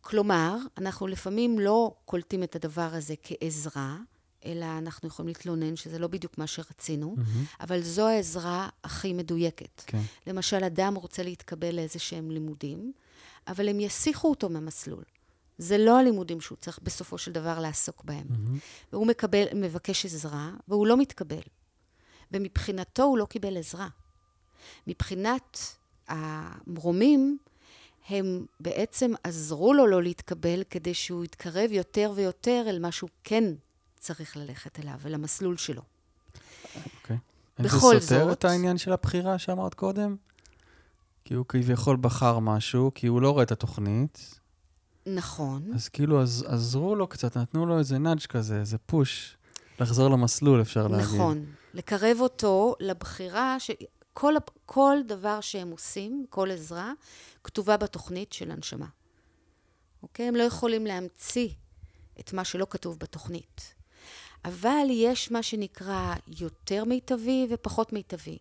כלומר, אנחנו לפעמים לא קולטים את הדבר הזה כעזרה, אלא אנחנו יכולים להתלונן שזה לא בדיוק מה שרצינו, mm-hmm. אבל זו העזרה הכי מדויקת. כן. למשל, אדם רוצה להתקבל לאיזה שהם לימודים, אבל הם יסיחו אותו מהמסלול. זה לא הלימודים שהוא צריך בסופו של דבר לעסוק בהם. Mm-hmm. והוא מקבל, מבקש עזרה, והוא לא מתקבל. ומבחינתו הוא לא קיבל עזרה. מבחינת המרומים, הם בעצם עזרו לו לא להתקבל כדי שהוא יתקרב יותר ויותר אל מה שהוא כן צריך ללכת אליו, אל המסלול שלו. אוקיי. Okay. בכל זאת... זה סותר את העניין של הבחירה שאמרת קודם? כי הוא כביכול בחר משהו, כי הוא לא רואה את התוכנית. נכון. אז כאילו עז, עזרו לו קצת, נתנו לו איזה נאג' כזה, איזה פוש, לחזור למסלול, אפשר להגיד. נכון. לקרב אותו לבחירה, ש... כל, כל דבר שהם עושים, כל עזרה, כתובה בתוכנית של הנשמה. אוקיי? הם לא יכולים להמציא את מה שלא כתוב בתוכנית. אבל יש מה שנקרא יותר מיטבי ופחות מיטבי.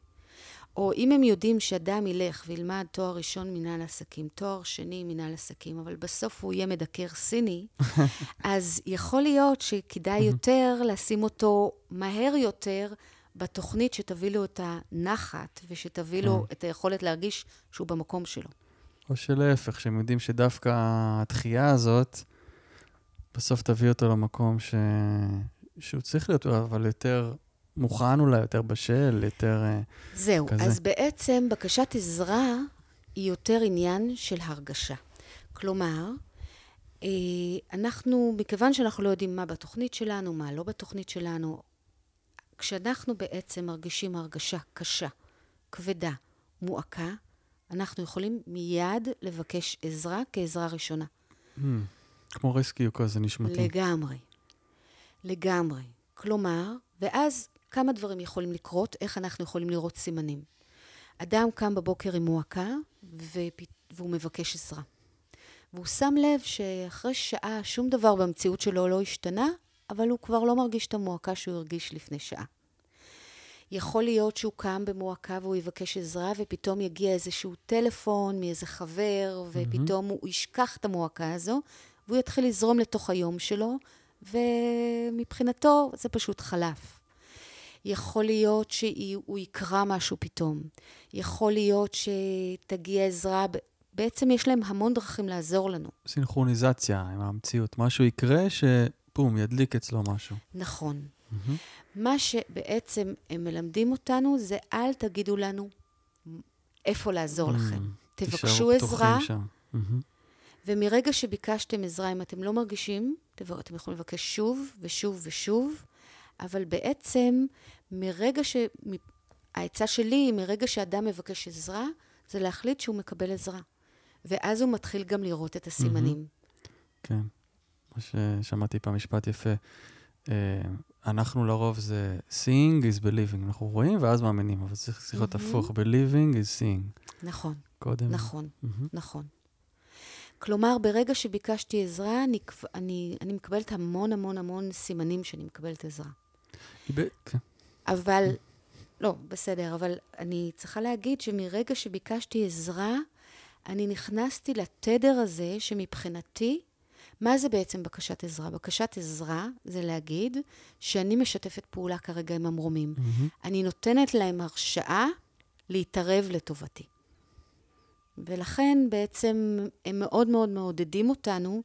או אם הם יודעים שאדם ילך וילמד תואר ראשון מנהל עסקים, תואר שני מנהל עסקים, אבל בסוף הוא יהיה מדקר סיני, אז יכול להיות שכדאי יותר לשים אותו מהר יותר בתוכנית שתביא לו את הנחת ושתביא לו כן. את היכולת להרגיש שהוא במקום שלו. או שלהפך, שהם יודעים שדווקא התחייה הזאת, בסוף תביא אותו למקום ש... שהוא צריך להיות, אבל יותר מוכן אולי, יותר בשל, יותר אה, זהו, כזה. זהו, אז בעצם בקשת עזרה היא יותר עניין של הרגשה. כלומר, אה, אנחנו, מכיוון שאנחנו לא יודעים מה בתוכנית שלנו, מה לא בתוכנית שלנו, כשאנחנו בעצם מרגישים הרגשה קשה, כבדה, מועקה, אנחנו יכולים מיד לבקש עזרה כעזרה ראשונה. Mm, כמו רסקיו כזה נשמתי. לגמרי. לגמרי. כלומר, ואז כמה דברים יכולים לקרות, איך אנחנו יכולים לראות סימנים. אדם קם בבוקר עם מועקה והוא מבקש עזרה. והוא שם לב שאחרי שעה שום דבר במציאות שלו לא השתנה, אבל הוא כבר לא מרגיש את המועקה שהוא הרגיש לפני שעה. יכול להיות שהוא קם במועקה והוא יבקש עזרה, ופתאום יגיע איזשהו טלפון מאיזה חבר, ופתאום mm-hmm. הוא ישכח את המועקה הזו, והוא יתחיל לזרום לתוך היום שלו, ומבחינתו זה פשוט חלף. יכול להיות שהוא יקרא משהו פתאום. יכול להיות שתגיע עזרה, בעצם יש להם המון דרכים לעזור לנו. סינכרוניזציה עם המציאות. משהו יקרה שפום, ידליק אצלו משהו. נכון. Mm-hmm. מה שבעצם הם מלמדים אותנו זה אל תגידו לנו איפה לעזור mm-hmm. לכם. תבקשו עזרה. Mm-hmm. ומרגע שביקשתם עזרה, אם אתם לא מרגישים, אתם יכולים לבקש שוב ושוב ושוב, אבל בעצם מרגע ש... העצה שלי, מרגע שאדם מבקש עזרה, זה להחליט שהוא מקבל עזרה. ואז הוא מתחיל גם לראות את הסימנים. כן. מה ששמעתי פעם משפט יפה. Uh, אנחנו לרוב זה seeing is believing, אנחנו רואים ואז מאמינים, אבל צריך להיות הפוך, believing is seeing. נכון. קודם. נכון, נכון. כלומר, ברגע שביקשתי עזרה, אני, אני, אני מקבלת המון המון המון סימנים שאני מקבלת עזרה. כן. אבל, לא, בסדר, אבל אני צריכה להגיד שמרגע שביקשתי עזרה, אני נכנסתי לתדר הזה שמבחינתי, מה זה בעצם בקשת עזרה? בקשת עזרה זה להגיד שאני משתפת פעולה כרגע עם המרומים. Mm-hmm. אני נותנת להם הרשאה להתערב לטובתי. ולכן בעצם הם מאוד מאוד מעודדים אותנו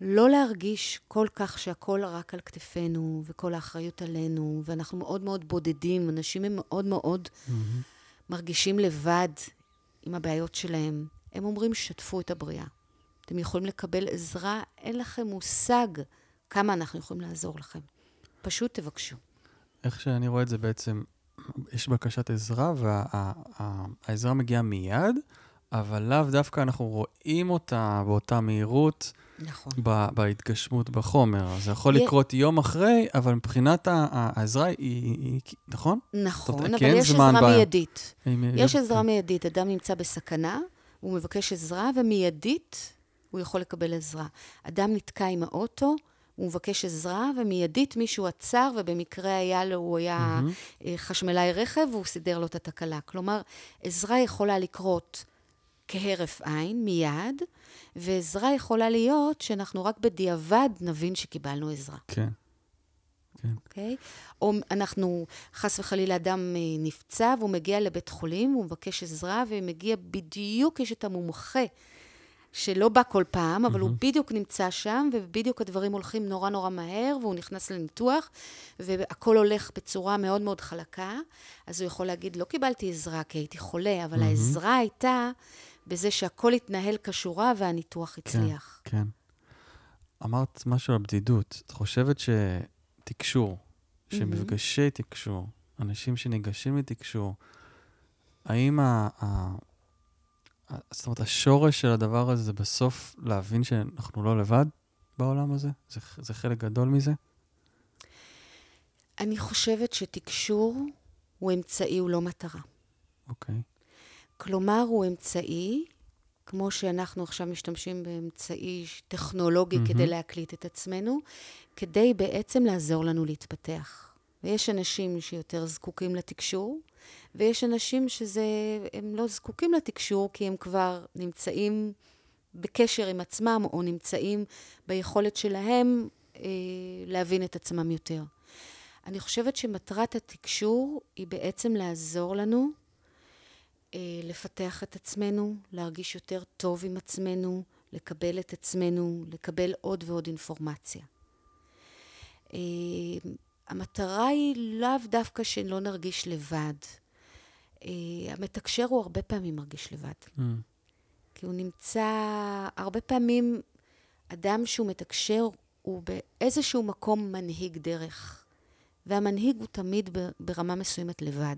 לא להרגיש כל כך שהכל רק על כתפינו, וכל האחריות עלינו, ואנחנו מאוד מאוד בודדים, אנשים הם מאוד מאוד mm-hmm. מרגישים לבד עם הבעיות שלהם. הם אומרים, שתפו את הבריאה. אתם יכולים לקבל עזרה, אין לכם מושג כמה אנחנו יכולים לעזור לכם. פשוט תבקשו. איך שאני רואה את זה בעצם, יש בקשת עזרה, והעזרה וה, מגיעה מיד, אבל לאו דווקא אנחנו רואים אותה באותה מהירות. נכון. בהתגשמות בחומר. זה יכול לקרות יום אחרי, אבל מבחינת העזרה היא, נכון? נכון, אבל יש עזרה מיידית. יש עזרה מיידית. אדם נמצא בסכנה, הוא מבקש עזרה, ומיידית הוא יכול לקבל עזרה. אדם נתקע עם האוטו, הוא מבקש עזרה, ומיידית מישהו עצר, ובמקרה היה לו, הוא היה mm-hmm. חשמלאי רכב, והוא סידר לו את התקלה. כלומר, עזרה יכולה לקרות כהרף עין, מיד, ועזרה יכולה להיות שאנחנו רק בדיעבד נבין שקיבלנו עזרה. כן. כן. אוקיי? Okay? או אנחנו, חס וחלילה, אדם אה, נפצע והוא מגיע לבית חולים, הוא מבקש עזרה, ומגיע בדיוק, יש את המומחה, שלא בא כל פעם, אבל mm-hmm. הוא בדיוק נמצא שם, ובדיוק הדברים הולכים נורא נורא מהר, והוא נכנס לניתוח, והכול הולך בצורה מאוד מאוד חלקה, אז הוא יכול להגיד, לא קיבלתי עזרה כי הייתי חולה, אבל mm-hmm. העזרה הייתה בזה שהכל התנהל כשורה והניתוח כן, הצליח. כן, כן. אמרת משהו על בדידות. את חושבת שתקשור, שמפגשי mm-hmm. תקשור, אנשים שניגשים לתקשור, האם ה... ה... זאת אומרת, השורש של הדבר הזה זה בסוף להבין שאנחנו לא לבד בעולם הזה? זה, זה חלק גדול מזה? אני חושבת שתקשור הוא אמצעי, הוא לא מטרה. אוקיי. Okay. כלומר, הוא אמצעי כמו שאנחנו עכשיו משתמשים באמצעי טכנולוגי מהמם. כדי להקליט את עצמנו, כדי בעצם לעזור לנו להתפתח. ויש אנשים שיותר זקוקים לתקשור, ויש אנשים שהם לא זקוקים לתקשור כי הם כבר נמצאים בקשר עם עצמם, או נמצאים ביכולת שלהם אה, להבין את עצמם יותר. אני חושבת שמטרת התקשור היא בעצם לעזור לנו לפתח את עצמנו, להרגיש יותר טוב עם עצמנו, לקבל את עצמנו, לקבל עוד ועוד אינפורמציה. אה, המטרה היא לאו דווקא שלא נרגיש לבד. אה, המתקשר הוא הרבה פעמים מרגיש לבד. Mm. כי הוא נמצא, הרבה פעמים אדם שהוא מתקשר הוא באיזשהו מקום מנהיג דרך, והמנהיג הוא תמיד ברמה מסוימת לבד.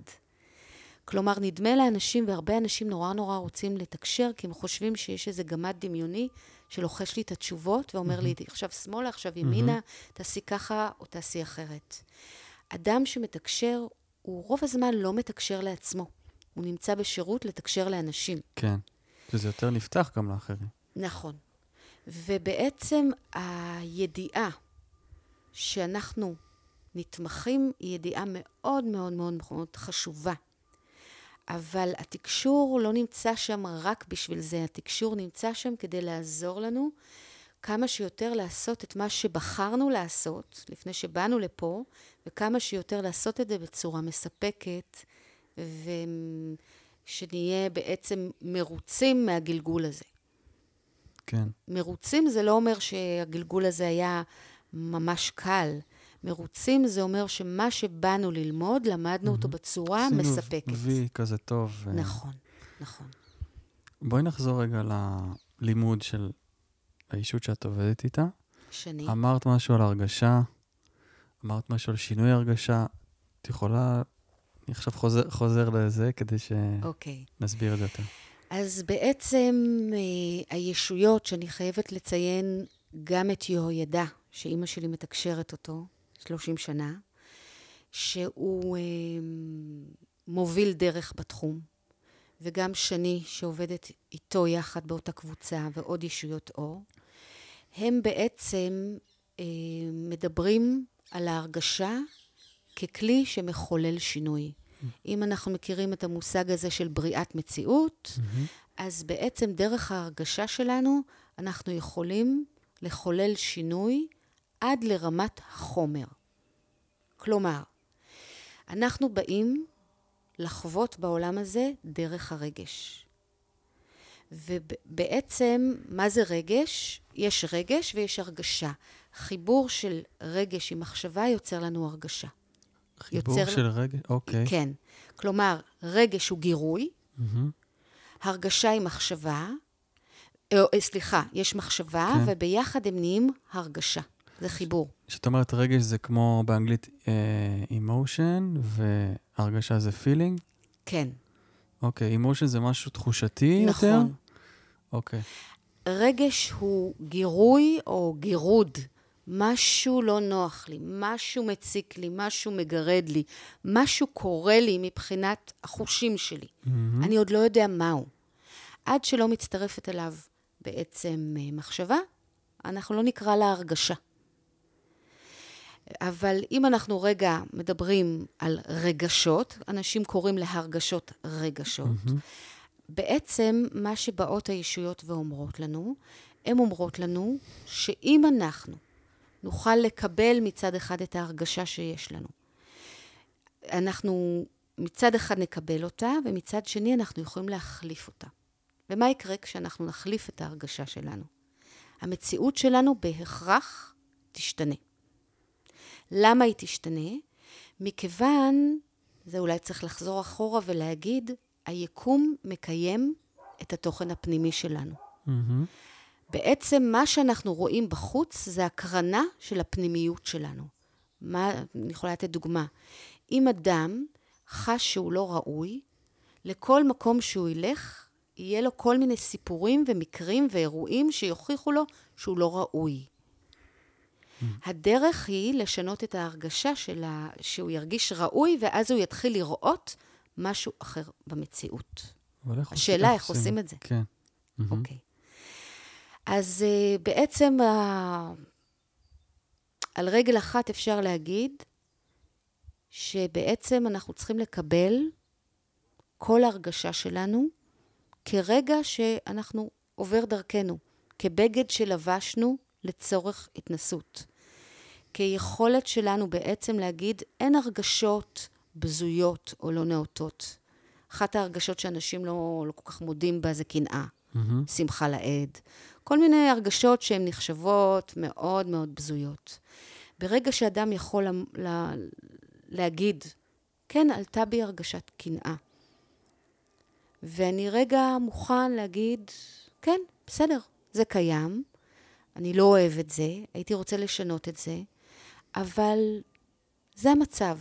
כלומר, נדמה לאנשים, והרבה אנשים נורא נורא רוצים לתקשר, כי הם חושבים שיש איזה גמד דמיוני שלוחש לי את התשובות, ואומר mm-hmm. לי, עכשיו שמאלה, עכשיו ימינה, mm-hmm. תעשי ככה או תעשי אחרת. אדם שמתקשר, הוא רוב הזמן לא מתקשר לעצמו. הוא נמצא בשירות לתקשר לאנשים. כן, שזה יותר נפתח גם לאחרים. נכון. ובעצם הידיעה שאנחנו נתמכים היא ידיעה מאוד מאוד מאוד מאוד חשובה. אבל התקשור לא נמצא שם רק בשביל זה, התקשור נמצא שם כדי לעזור לנו כמה שיותר לעשות את מה שבחרנו לעשות לפני שבאנו לפה, וכמה שיותר לעשות את זה בצורה מספקת, ושנהיה בעצם מרוצים מהגלגול הזה. כן. מרוצים זה לא אומר שהגלגול הזה היה ממש קל. מרוצים זה אומר שמה שבאנו ללמוד, למדנו mm-hmm. אותו בצורה מספקת. עשינו וי כזה טוב. נכון, נכון. בואי נחזור רגע ללימוד של האישות שאת עובדת איתה. שני. אמרת משהו על הרגשה, אמרת משהו על שינוי הרגשה. את יכולה, אני עכשיו חוזר, חוזר לזה כדי שנסביר אוקיי. את זה יותר. אז בעצם אה, הישויות, שאני חייבת לציין גם את יהוידע, שאימא שלי מתקשרת אותו, 30 שנה, שהוא אה, מוביל דרך בתחום, וגם שני, שעובדת איתו יחד באותה קבוצה, ועוד ישויות אור, הם בעצם אה, מדברים על ההרגשה ככלי שמחולל שינוי. אם אנחנו מכירים את המושג הזה של בריאת מציאות, mm-hmm. אז בעצם דרך ההרגשה שלנו אנחנו יכולים לחולל שינוי עד לרמת החומר. כלומר, אנחנו באים לחוות בעולם הזה דרך הרגש. ובעצם, מה זה רגש? יש רגש ויש הרגשה. חיבור של רגש עם מחשבה יוצר לנו הרגשה. חיבור יוצר... של רגש? אוקיי. כן. כלומר, רגש הוא גירוי, mm-hmm. הרגשה היא מחשבה, או, אה, סליחה, יש מחשבה, כן. וביחד הם נהיים הרגשה. זה חיבור. זאת אומרת, רגש זה כמו באנגלית אימושן, uh, והרגשה זה פילינג? כן. אוקיי, אימושן זה משהו תחושתי נכון. יותר? נכון. אוקיי. רגש הוא גירוי או גירוד. משהו לא נוח לי, משהו מציק לי, משהו מגרד לי, משהו קורה לי מבחינת החושים שלי. Mm-hmm. אני עוד לא יודע מהו. עד שלא מצטרפת אליו בעצם אה, מחשבה, אנחנו לא נקרא לה הרגשה. אבל אם אנחנו רגע מדברים על רגשות, אנשים קוראים להרגשות רגשות. Mm-hmm. בעצם מה שבאות הישויות ואומרות לנו, הן אומרות לנו שאם אנחנו נוכל לקבל מצד אחד את ההרגשה שיש לנו, אנחנו מצד אחד נקבל אותה, ומצד שני אנחנו יכולים להחליף אותה. ומה יקרה כשאנחנו נחליף את ההרגשה שלנו? המציאות שלנו בהכרח תשתנה. למה היא תשתנה? מכיוון, זה אולי צריך לחזור אחורה ולהגיד, היקום מקיים את התוכן הפנימי שלנו. Mm-hmm. בעצם מה שאנחנו רואים בחוץ זה הקרנה של הפנימיות שלנו. מה, אני יכולה לתת דוגמה. אם אדם חש שהוא לא ראוי, לכל מקום שהוא ילך, יהיה לו כל מיני סיפורים ומקרים ואירועים שיוכיחו לו שהוא לא ראוי. הדרך היא לשנות את ההרגשה שלה, שהוא ירגיש ראוי, ואז הוא יתחיל לראות משהו אחר במציאות. השאלה איך עושים את זה. כן. אוקיי. אז uh, בעצם על רגל אחת אפשר להגיד שבעצם אנחנו צריכים לקבל כל הרגשה שלנו כרגע שאנחנו עובר דרכנו, כבגד שלבשנו לצורך התנסות. כיכולת שלנו בעצם להגיד, אין הרגשות בזויות או לא נאותות. אחת ההרגשות שאנשים לא, לא כל כך מודים בה זה קנאה, mm-hmm. שמחה לאיד. כל מיני הרגשות שהן נחשבות מאוד מאוד בזויות. ברגע שאדם יכול לה, לה, להגיד, כן, עלתה בי הרגשת קנאה. ואני רגע מוכן להגיד, כן, בסדר, זה קיים, אני לא אוהב את זה, הייתי רוצה לשנות את זה, אבל זה המצב.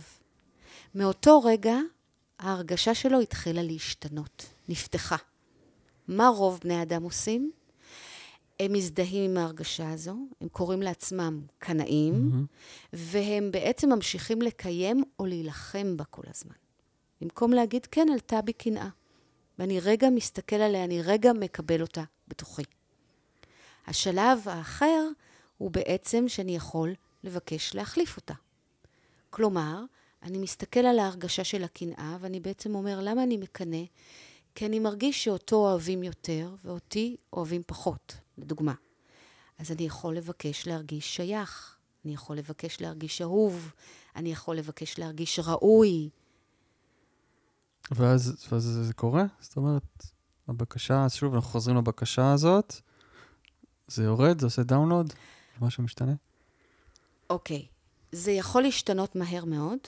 מאותו רגע ההרגשה שלו התחילה להשתנות, נפתחה. מה רוב בני האדם עושים? הם מזדהים עם ההרגשה הזו, הם קוראים לעצמם קנאים, mm-hmm. והם בעצם ממשיכים לקיים או להילחם בה כל הזמן. במקום להגיד, כן, עלתה בי קנאה. ואני רגע מסתכל עליה, אני רגע מקבל אותה בתוכי. השלב האחר הוא בעצם שאני יכול לבקש להחליף אותה. כלומר, אני מסתכל על ההרגשה של הקנאה, ואני בעצם אומר, למה אני מקנא? כי אני מרגיש שאותו אוהבים יותר, ואותי אוהבים פחות, לדוגמה. אז אני יכול לבקש להרגיש שייך, אני יכול לבקש להרגיש אהוב, אני יכול לבקש להרגיש ראוי. ואז, ואז זה קורה? זאת אומרת, הבקשה, שוב, אנחנו חוזרים לבקשה הזאת, זה יורד, זה עושה דאונלוד, משהו משתנה? אוקיי, זה יכול להשתנות מהר מאוד.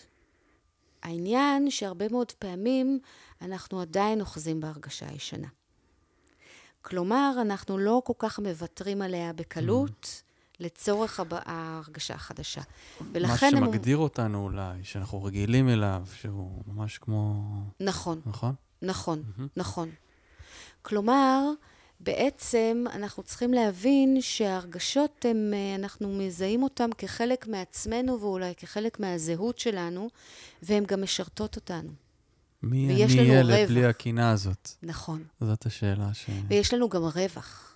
העניין שהרבה מאוד פעמים אנחנו עדיין אוחזים בהרגשה הישנה. כלומר, אנחנו לא כל כך מוותרים עליה בקלות mm. לצורך ההרגשה החדשה. ולכן... מה שמגדיר הם... אותנו אולי, שאנחנו רגילים אליו, שהוא ממש כמו... נכון. נכון? נכון, mm-hmm. נכון. כלומר, בעצם אנחנו צריכים להבין שההרגשות, הם, אה, אנחנו מזהים אותן כחלק מעצמנו ואולי כחלק מהזהות שלנו, והן גם משרתות אותנו. מי אני ילד בלי הקינה הזאת? נכון. זאת השאלה ש... ויש לנו גם רווח.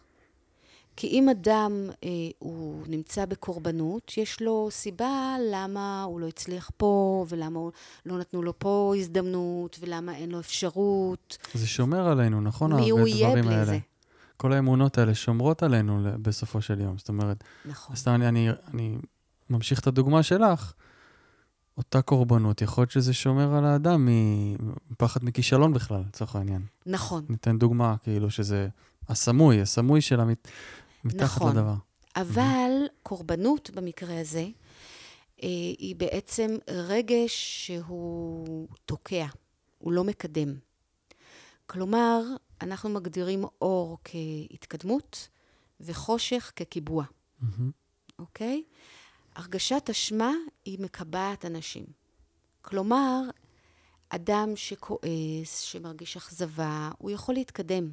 כי אם אדם, אה, הוא נמצא בקורבנות, יש לו סיבה למה הוא לא הצליח פה, ולמה לא נתנו לו פה הזדמנות, ולמה אין לו אפשרות. זה שומר עלינו, נכון? מי הוא יהיה בלי האלה. זה. כל האמונות האלה שומרות עלינו בסופו של יום. זאת אומרת, נכון. סתם אני, אני, אני ממשיך את הדוגמה שלך. אותה קורבנות, יכול להיות שזה שומר על האדם מפחד מכישלון בכלל, לצורך העניין. נכון. ניתן דוגמה, כאילו שזה הסמוי, הסמוי שלה מת, מתחת נכון. לדבר. אבל mm-hmm. קורבנות במקרה הזה, אה, היא בעצם רגש שהוא תוקע, הוא לא מקדם. כלומר, אנחנו מגדירים אור כהתקדמות וחושך כקיבוע, mm-hmm. אוקיי? הרגשת אשמה היא מקבעת אנשים. כלומר, אדם שכועס, שמרגיש אכזבה, הוא יכול להתקדם.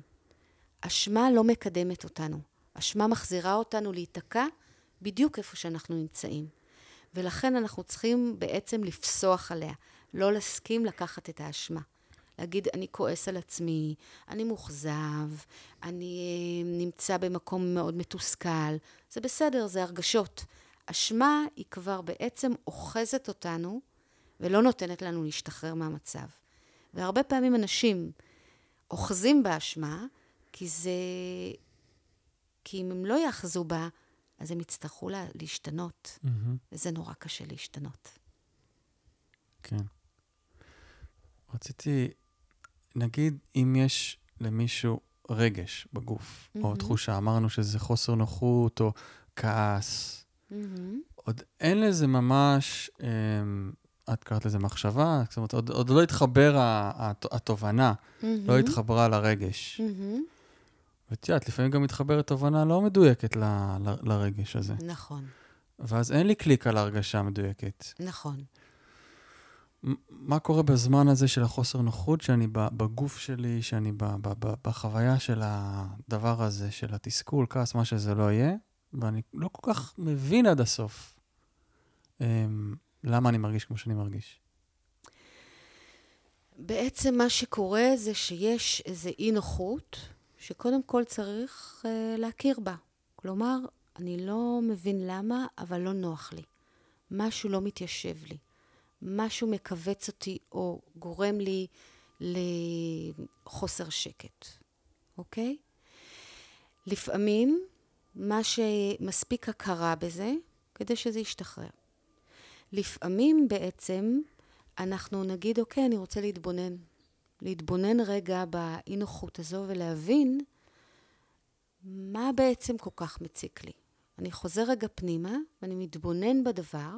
אשמה לא מקדמת אותנו. אשמה מחזירה אותנו להיתקע בדיוק איפה שאנחנו נמצאים. ולכן אנחנו צריכים בעצם לפסוח עליה, לא להסכים לקחת את האשמה. להגיד, אני כועס על עצמי, אני מאוכזב, אני אה, נמצא במקום מאוד מתוסכל. זה בסדר, זה הרגשות. אשמה היא כבר בעצם אוחזת אותנו ולא נותנת לנו להשתחרר מהמצב. והרבה פעמים אנשים אוחזים באשמה, כי זה... כי אם הם לא יאחזו בה, אז הם יצטרכו לה, להשתנות, mm-hmm. וזה נורא קשה להשתנות. כן. רציתי, נגיד, אם יש למישהו רגש בגוף, mm-hmm. או תחושה, אמרנו שזה חוסר נוחות, או כעס, Mm-hmm. עוד אין לזה ממש, אמ, את קראת לזה מחשבה, זאת אומרת, עוד, עוד לא התחבר התובנה, mm-hmm. לא התחברה לרגש. Mm-hmm. ואת יודעת, לפעמים גם מתחברת תובנה לא מדויקת ל, ל, לרגש הזה. נכון. ואז אין לי קליק על ההרגשה המדויקת. נכון. מה קורה בזמן הזה של החוסר נוחות, שאני בגוף שלי, שאני בחוויה של הדבר הזה, של התסכול, כעס, מה שזה לא יהיה, ואני לא כל כך מבין עד הסוף um, למה אני מרגיש כמו שאני מרגיש. בעצם מה שקורה זה שיש איזו אי נוחות שקודם כל צריך uh, להכיר בה. כלומר, אני לא מבין למה, אבל לא נוח לי. משהו לא מתיישב לי. משהו מכווץ אותי או גורם לי לחוסר שקט, אוקיי? לפעמים מה שמספיק הכרה בזה כדי שזה ישתחרר. לפעמים בעצם אנחנו נגיד, אוקיי, אני רוצה להתבונן. להתבונן רגע באי נוחות הזו ולהבין מה בעצם כל כך מציק לי. אני חוזר רגע פנימה ואני מתבונן בדבר,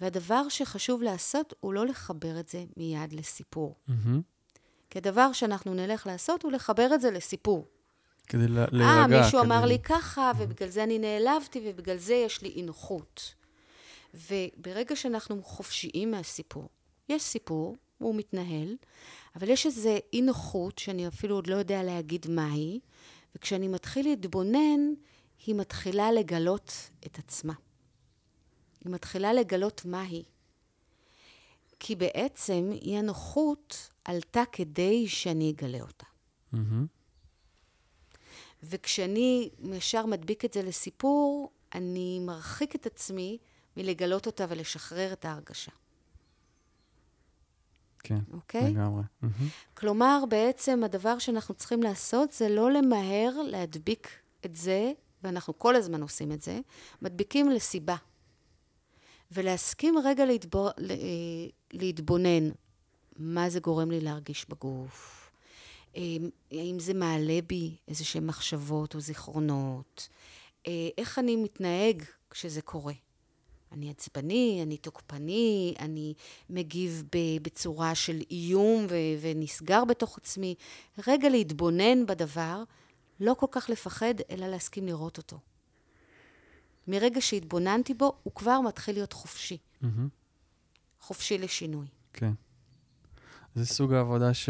והדבר שחשוב לעשות הוא לא לחבר את זה מיד לסיפור. Mm-hmm. כי הדבר שאנחנו נלך לעשות הוא לחבר את זה לסיפור. כדי להירגע. אה, מישהו כדי... אמר לי ככה, ובגלל זה אני נעלבתי, ובגלל זה יש לי אי נוחות. וברגע שאנחנו חופשיים מהסיפור, יש סיפור, הוא מתנהל, אבל יש איזו אי נוחות שאני אפילו עוד לא יודע להגיד מהי, וכשאני מתחיל להתבונן, היא מתחילה לגלות את עצמה. היא מתחילה לגלות מהי. כי בעצם אי הנוחות עלתה כדי שאני אגלה אותה. Mm-hmm. וכשאני ישר מדביק את זה לסיפור, אני מרחיק את עצמי מלגלות אותה ולשחרר את ההרגשה. כן, אוקיי? לגמרי. Mm-hmm. כלומר, בעצם הדבר שאנחנו צריכים לעשות זה לא למהר להדביק את זה, ואנחנו כל הזמן עושים את זה, מדביקים לסיבה. ולהסכים רגע להתבור... להתבונן, מה זה גורם לי להרגיש בגוף, האם זה מעלה בי איזה שהן מחשבות או זיכרונות, איך אני מתנהג כשזה קורה. אני עצבני, אני תוקפני, אני מגיב בצורה של איום ו- ונסגר בתוך עצמי. רגע להתבונן בדבר, לא כל כך לפחד, אלא להסכים לראות אותו. מרגע שהתבוננתי בו, הוא כבר מתחיל להיות חופשי. Mm-hmm. חופשי לשינוי. כן. זה סוג העבודה ש...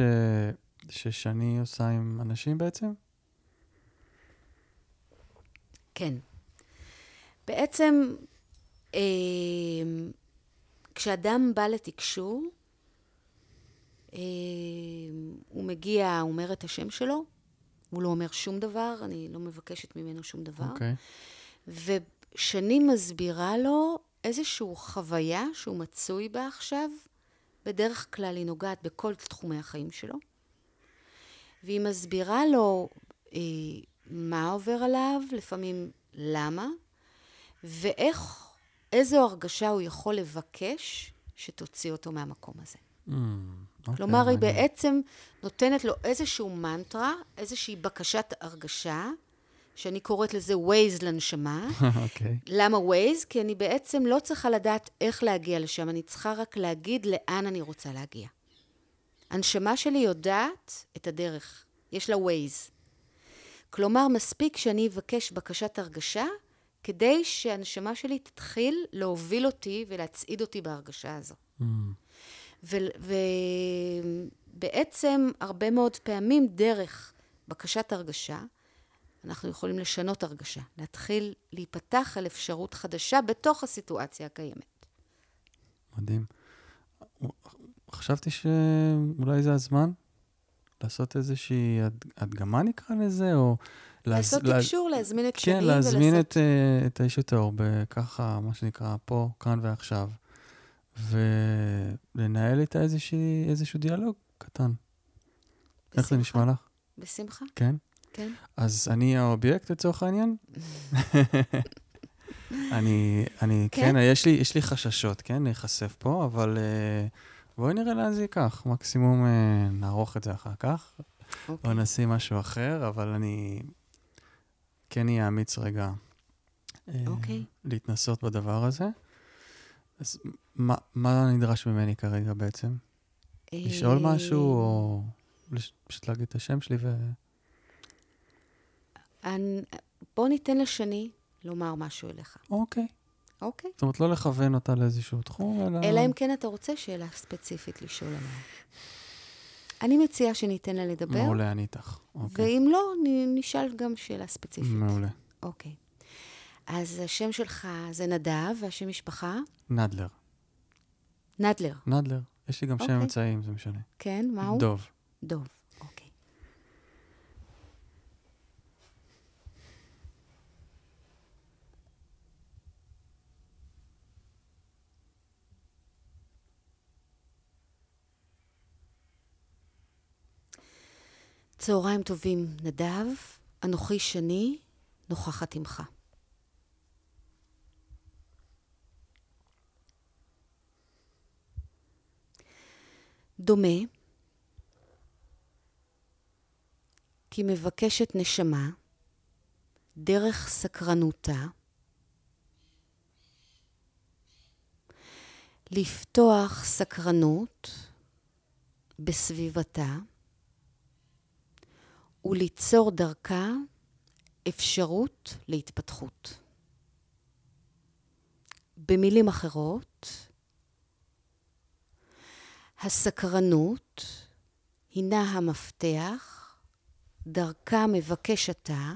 ששני עושה עם אנשים בעצם? כן. בעצם, אה, כשאדם בא לתקשור, אה, הוא מגיע, הוא אומר את השם שלו, הוא לא אומר שום דבר, אני לא מבקשת ממנו שום דבר. אוקיי. ושני מסבירה לו איזושהי חוויה שהוא מצוי בה עכשיו, בדרך כלל היא נוגעת בכל תחומי החיים שלו, והיא מסבירה לו אה, מה עובר עליו, לפעמים למה, ואיך, איזו הרגשה הוא יכול לבקש שתוציא אותו מהמקום הזה. Mm, אוקיי, כלומר, היא מעניין. בעצם נותנת לו איזשהו מנטרה, איזושהי בקשת הרגשה, שאני קוראת לזה Waze לנשמה. אוקיי. למה Waze? כי אני בעצם לא צריכה לדעת איך להגיע לשם, אני צריכה רק להגיד לאן אני רוצה להגיע. הנשמה שלי יודעת את הדרך, יש לה Waze. כלומר, מספיק שאני אבקש בקשת הרגשה, כדי שהנשמה שלי תתחיל להוביל אותי ולהצעיד אותי בהרגשה הזו. Mm, ובעצם, הרבה מאוד פעמים, דרך בקשת הרגשה, אנחנו יכולים לשנות הרגשה, להתחיל להיפתח על אפשרות חדשה בתוך הסיטואציה הקיימת. מדהים. חשבתי שאולי זה הזמן לעשות איזושהי הד... הדגמה נקרא לזה, או... לעשות לה- תקשור, להזמין את שני כן, להזמין את, אה, את האיש הטהור בככה, מה שנקרא, פה, כאן ועכשיו, ולנהל איתה איזושהי, איזשהו דיאלוג קטן. איך זה נשמע לך? בשמחה, כן? כן. אז אני האובייקט לצורך העניין? אני, אני, כן, כן? יש לי, יש לי חששות, כן, להיחשף פה, אבל uh, בואי נראה לאן זה ייקח. מקסימום uh, נערוך את זה אחר כך, או אוקיי. נשים משהו אחר, אבל אני כן אהיה אמיץ רגע uh, אוקיי. להתנסות בדבר הזה. אז מה, מה נדרש ממני כרגע בעצם? לשאול משהו, או פשוט להגיד את השם שלי ו... אני- בוא ניתן לשני לומר משהו אליך, אוקיי. אוקיי? זאת אומרת, לא לכוון אותה לאיזשהו תחום, אלא... אלא אם כן אתה רוצה שאלה ספציפית לשאול עליה. אני מציעה שניתן לה לדבר, מעולה, אני איתך. אוקיי. ואם לא, נשאל גם שאלה ספציפית. מעולה. אוקיי. אז השם שלך זה נדב, והשם משפחה? נדלר. נדלר. נדלר. יש לי גם שם אוקיי. אמצעי, אם זה משנה. כן, מהו? דוב. דוב, אוקיי. צהריים טובים, נדב. אנוכי שני, נוכחת עמך. דומה כי מבקשת נשמה, דרך סקרנותה, לפתוח סקרנות בסביבתה וליצור דרכה אפשרות להתפתחות. במילים אחרות, הסקרנות הינה המפתח, דרכה מבקש אתה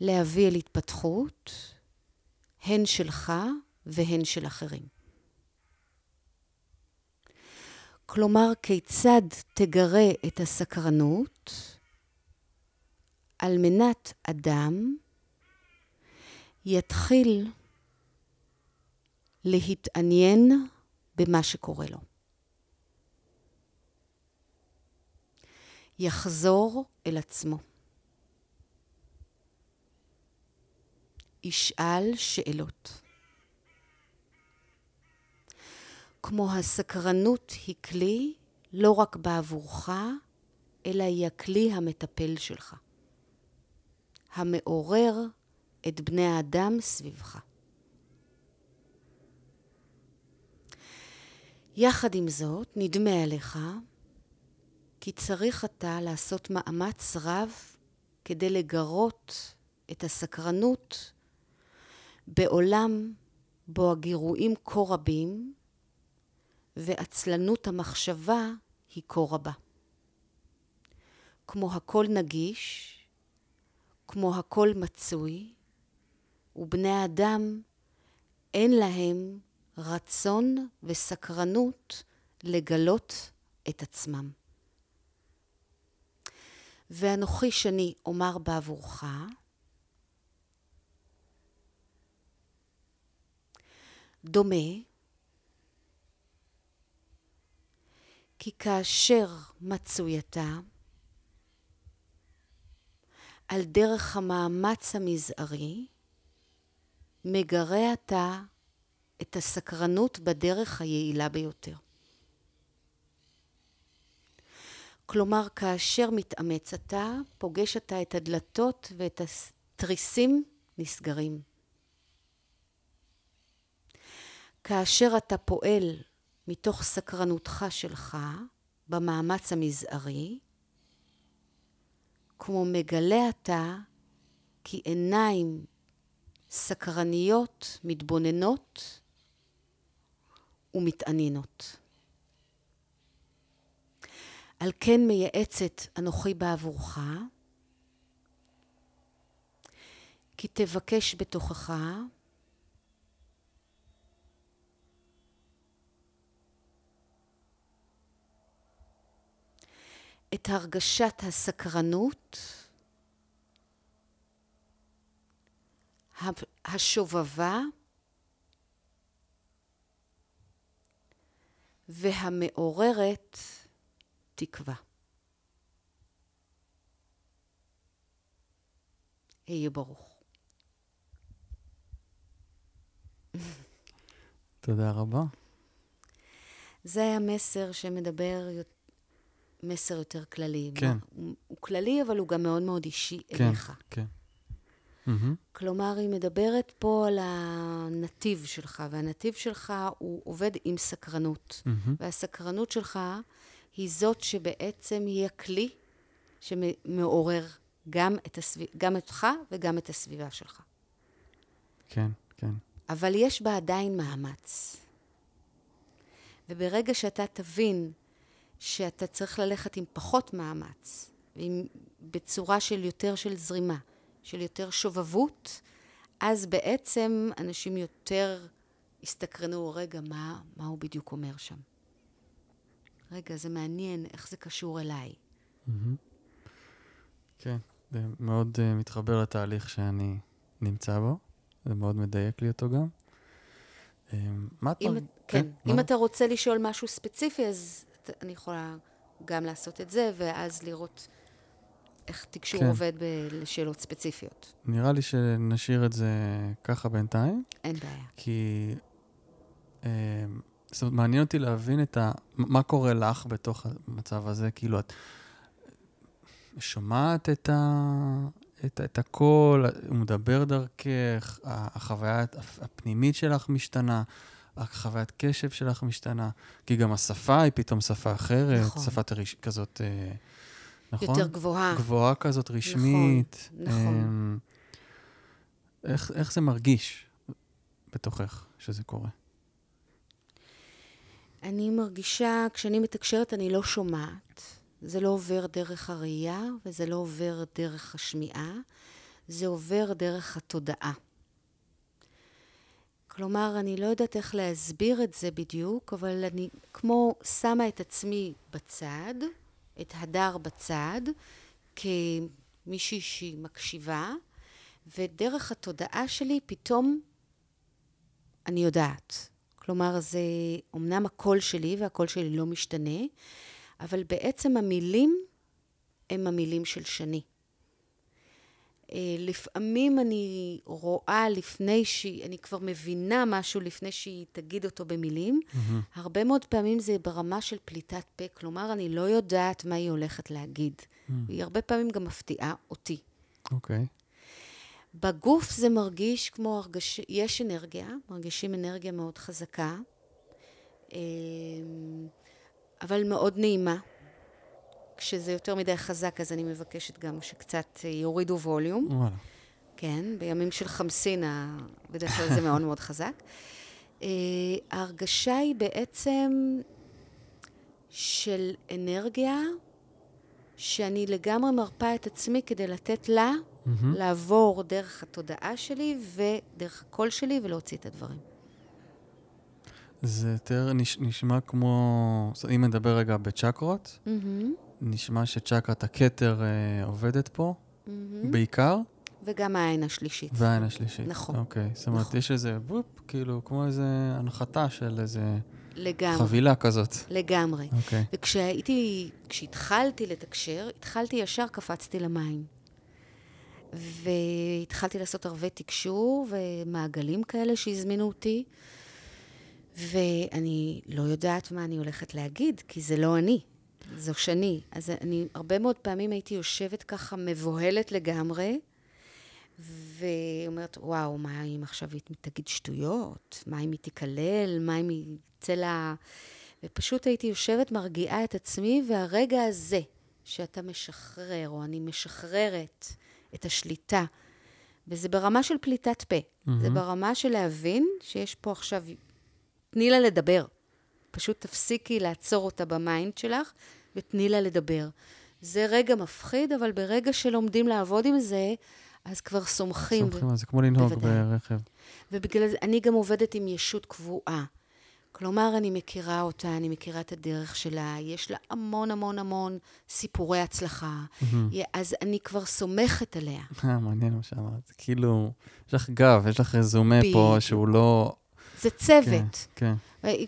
להביא אל התפתחות, הן שלך והן של אחרים. כלומר, כיצד תגרה את הסקרנות על מנת אדם יתחיל להתעניין במה שקורה לו. יחזור אל עצמו. ישאל שאלות. כמו הסקרנות היא כלי לא רק בעבורך, אלא היא הכלי המטפל שלך, המעורר את בני האדם סביבך. יחד עם זאת, נדמה עליך כי צריך אתה לעשות מאמץ רב כדי לגרות את הסקרנות בעולם בו הגירויים כה רבים ועצלנות המחשבה היא כה רבה. כמו הכל נגיש, כמו הכל מצוי, ובני האדם אין להם רצון וסקרנות לגלות את עצמם. ואנוכי שני אומר בעבורך, דומה כי כאשר מצוי אתה, על דרך המאמץ המזערי, מגרה אתה את הסקרנות בדרך היעילה ביותר. כלומר, כאשר מתאמץ אתה, פוגש אתה את הדלתות ואת התריסים נסגרים. כאשר אתה פועל מתוך סקרנותך שלך במאמץ המזערי, כמו מגלה אתה כי עיניים סקרניות מתבוננות ומתעניינות. על כן מייעצת אנוכי בעבורך, כי תבקש בתוכך את הרגשת הסקרנות, השובבה והמעוררת תקווה. היה ברוך. תודה רבה. זה היה מסר שמדבר מסר יותר כללי. כן. הוא, הוא כללי, אבל הוא גם מאוד מאוד אישי כן, אליך. כן. Mm-hmm. כלומר, היא מדברת פה על הנתיב שלך, והנתיב שלך הוא עובד עם סקרנות. Mm-hmm. והסקרנות שלך היא זאת שבעצם היא הכלי שמעורר גם, את הסביב... גם אותך וגם את הסביבה שלך. כן, כן. אבל יש בה עדיין מאמץ. וברגע שאתה תבין שאתה צריך ללכת עם פחות מאמץ, עם, בצורה של יותר של זרימה, של יותר שובבות, אז בעצם אנשים יותר הסתקרנו, רגע, מה, מה הוא בדיוק אומר שם? רגע, זה מעניין, איך זה קשור אליי? Mm-hmm. כן, זה מאוד uh, מתחבר לתהליך שאני נמצא בו, זה מאוד מדייק לי אותו גם. Um, מה את... אם, כן, כן אם אתה רוצה לשאול משהו ספציפי, אז אני יכולה גם לעשות את זה, ואז לראות איך תקשור כן. עובד ב- לשאלות ספציפיות. נראה לי שנשאיר את זה ככה בינתיים, אין בעיה. כי... אה, זאת אומרת, מעניין אותי להבין את ה... מה קורה לך בתוך המצב הזה, כאילו, את שומעת את, ה... את, את הקול, הוא מדבר דרכך, החוויה הפנימית שלך משתנה, החוויית קשב שלך משתנה, כי גם השפה היא פתאום שפה אחרת, נכון. שפה תריש, כזאת, אה, נכון? יותר גבוהה. גבוהה כזאת, רשמית. נכון. אמ, איך, איך זה מרגיש בתוכך שזה קורה? אני מרגישה, כשאני מתקשרת, אני לא שומעת. זה לא עובר דרך הראייה, וזה לא עובר דרך השמיעה, זה עובר דרך התודעה. כלומר, אני לא יודעת איך להסביר את זה בדיוק, אבל אני כמו שמה את עצמי בצד, את הדר בצד, כמישהי שהיא מקשיבה, ודרך התודעה שלי פתאום אני יודעת. כלומר, זה אומנם הקול שלי, והקול שלי לא משתנה, אבל בעצם המילים הם המילים של שני. אה, לפעמים אני רואה לפני שהיא, אני כבר מבינה משהו לפני שהיא תגיד אותו במילים. Mm-hmm. הרבה מאוד פעמים זה ברמה של פליטת פה, כלומר, אני לא יודעת מה היא הולכת להגיד. Mm-hmm. והיא הרבה פעמים גם מפתיעה אותי. אוקיי. Okay. בגוף זה מרגיש כמו הרגש... יש אנרגיה, מרגישים אנרגיה מאוד חזקה, אה, אבל מאוד נעימה. כשזה יותר מדי חזק, אז אני מבקשת גם שקצת יורידו ווליום. וואלה. כן, בימים של חמסינה, בדרך כלל זה מאוד מאוד חזק. אה, ההרגשה היא בעצם של אנרגיה, שאני לגמרי מרפה את עצמי כדי לתת לה mm-hmm. לעבור דרך התודעה שלי ודרך הקול שלי ולהוציא את הדברים. זה יותר נש, נשמע כמו, אם נדבר רגע בצ'קרות, Mm-hmm. נשמע שצ'קרת הכתר אה, עובדת פה, Mm-hmm. בעיקר, וגם העין השלישית. והעין השלישית. נכון. אוקיי, זאת אומרת, נכון. יש איזה וופ, כאילו, כמו איזה הנחתה של איזה לגמרי. חבילה כזאת. לגמרי. אוקיי. וכשהייתי, כשהתחלתי לתקשר, התחלתי ישר, קפצתי למים. והתחלתי לעשות ערבי תקשור ומעגלים כאלה שהזמינו אותי, ואני לא יודעת מה אני הולכת להגיד, כי זה לא אני, זו שני. אז אני הרבה מאוד פעמים הייתי יושבת ככה מבוהלת לגמרי, ואומרת, וואו, מה אם עכשיו היא תגיד שטויות? מה אם היא תקלל? מה אם היא יצא לה... ופשוט הייתי יושבת, מרגיעה את עצמי, והרגע הזה, שאתה משחרר, או אני משחררת את השליטה, וזה ברמה של פליטת פה. Mm-hmm. זה ברמה של להבין שיש פה עכשיו... תני לה לדבר. פשוט תפסיקי לעצור אותה ב mind שלך, ותני לה לדבר. זה רגע מפחיד, אבל ברגע שלומדים לעבוד עם זה, אז כבר סומכים. סומכים, זה כמו לנהוג בוודאי. ברכב. ובגלל זה אני גם עובדת עם ישות קבועה. כלומר, אני מכירה אותה, אני מכירה את הדרך שלה, יש לה המון המון המון סיפורי הצלחה, אז אני כבר סומכת עליה. אה, מעניין מה שאמרת. כאילו, יש לך גב, יש לך רזומה פה. שהוא לא... זה צוות. כן, אה,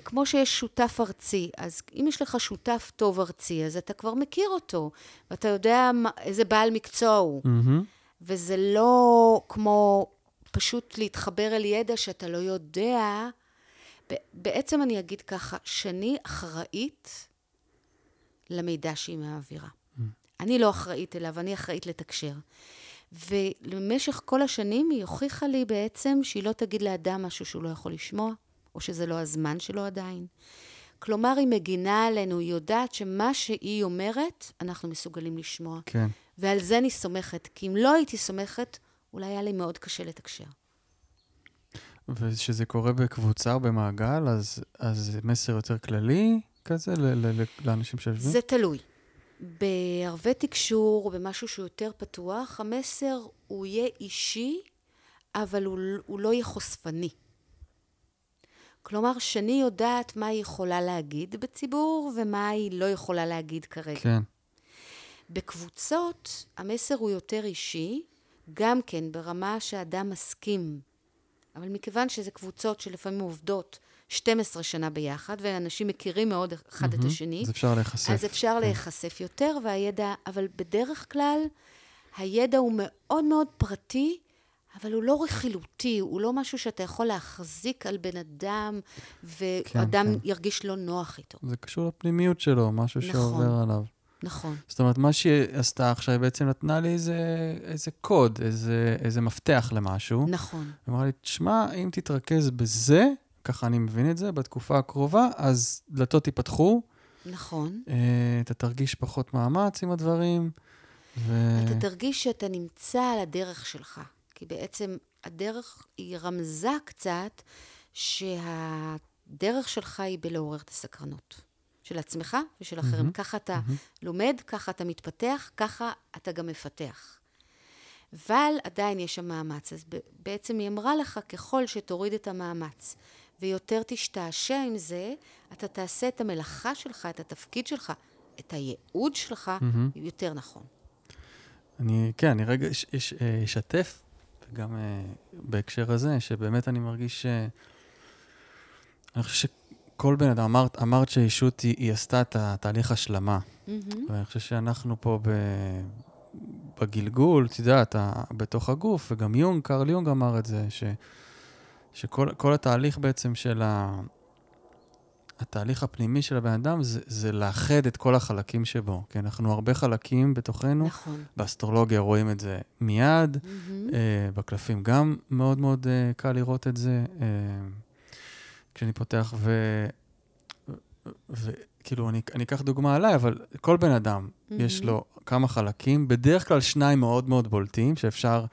כמו שיש שותף ארצי, אז אם יש לך שותף טוב ארצי, אז אתה כבר מכיר אותו, ואתה יודע מה, איזה בעל מקצוע הוא. מהמם. וזה לא כמו פשוט להתחבר אל ידע שאתה לא יודע. בעצם אני אגיד ככה, שאני אחראית למידע שהיא מעבירה. אני לא אחראית אליו, אני אחראית לתקשר. ולמשך כל השנים היא הוכיחה לי בעצם שהיא לא תגיד לאדם משהו שהוא לא יכול לשמוע, או שזה לא הזמן שלו עדיין. כלומר, היא מגינה עלינו, היא יודעת שמה שהיא אומרת, אנחנו מסוגלים לשמוע. כן. ועל זה אני סומכת, כי אם לא הייתי סומכת, אולי היה לי מאוד קשה לתקשר. וכשזה קורה בקבוצה או במעגל, אז, אז מסר יותר כללי כזה ל- ל- ל- לאנשים שיושבים? זה תלוי. בערבי תקשור, במשהו שהוא יותר פתוח, המסר הוא יהיה אישי, אבל הוא, הוא לא יהיה חושפני. כלומר, שאני יודעת מה היא יכולה להגיד בציבור, ומה היא לא יכולה להגיד כרגע. כן. בקבוצות, המסר הוא יותר אישי, גם כן ברמה שאדם מסכים. אבל מכיוון שזה קבוצות שלפעמים עובדות 12 שנה ביחד, ואנשים מכירים מאוד אחד את השני. אז אפשר להיחשף. אז אפשר כן. להיחשף יותר, והידע, אבל בדרך כלל, הידע הוא מאוד מאוד פרטי, אבל הוא לא רכילותי, הוא לא משהו שאתה יכול להחזיק על בן אדם, ואדם כן. ירגיש לא נוח איתו. זה קשור לפנימיות שלו, משהו נכון. שעובר עליו. נכון. זאת אומרת, מה שהיא עשתה עכשיו, היא בעצם נתנה לי איזה, איזה קוד, איזה, איזה מפתח למשהו. נכון. היא אמרה לי, תשמע, אם תתרכז בזה, ככה אני מבין את זה, בתקופה הקרובה, אז דלתות ייפתחו, נכון. אה, אתה תרגיש פחות מאמץ עם הדברים, ו... אתה תרגיש שאתה נמצא על הדרך שלך. כי בעצם הדרך, היא רמזה קצת שהדרך שלך היא בלעורר את הסקרנות. של עצמך ושל אחרים. מהמם, ככה אתה מהמם. לומד, ככה אתה מתפתח, ככה אתה גם מפתח. אבל עדיין יש שם מאמץ. אז בעצם היא אמרה לך, ככל שתוריד את המאמץ ויותר תשתעשע עם זה, אתה תעשה את המלאכה שלך, את התפקיד שלך, את הייעוד שלך, מהמם. יותר נכון. אני, כן, אני רגע אה, אשתף, וגם אה, בהקשר הזה, שבאמת אני מרגיש ש... אני חושב שכל בן אדם, אמרת, אמרת שהישות היא, היא עשתה את התהליך השלמה. מהמם. ואני חושב שאנחנו פה ב... בגלגול, את יודעת, בתוך הגוף, וגם יונג, קרל יונג אמר את זה, ש... שכל כל התהליך בעצם של ה... התהליך הפנימי של הבן אדם זה, זה לאחד את כל החלקים שבו. כי אנחנו הרבה חלקים בתוכנו. נכון. באסטרולוגיה רואים את זה מיד, מהמם. אה, בקלפים גם מאוד מאוד אה, קל לראות את זה. אה, כשאני פותח, ו... וכאילו, אני, אני אקח דוגמה עליי, אבל כל בן אדם, יש מהמם. לו כמה חלקים, בדרך כלל שניים מאוד מאוד בולטים, שאפשר,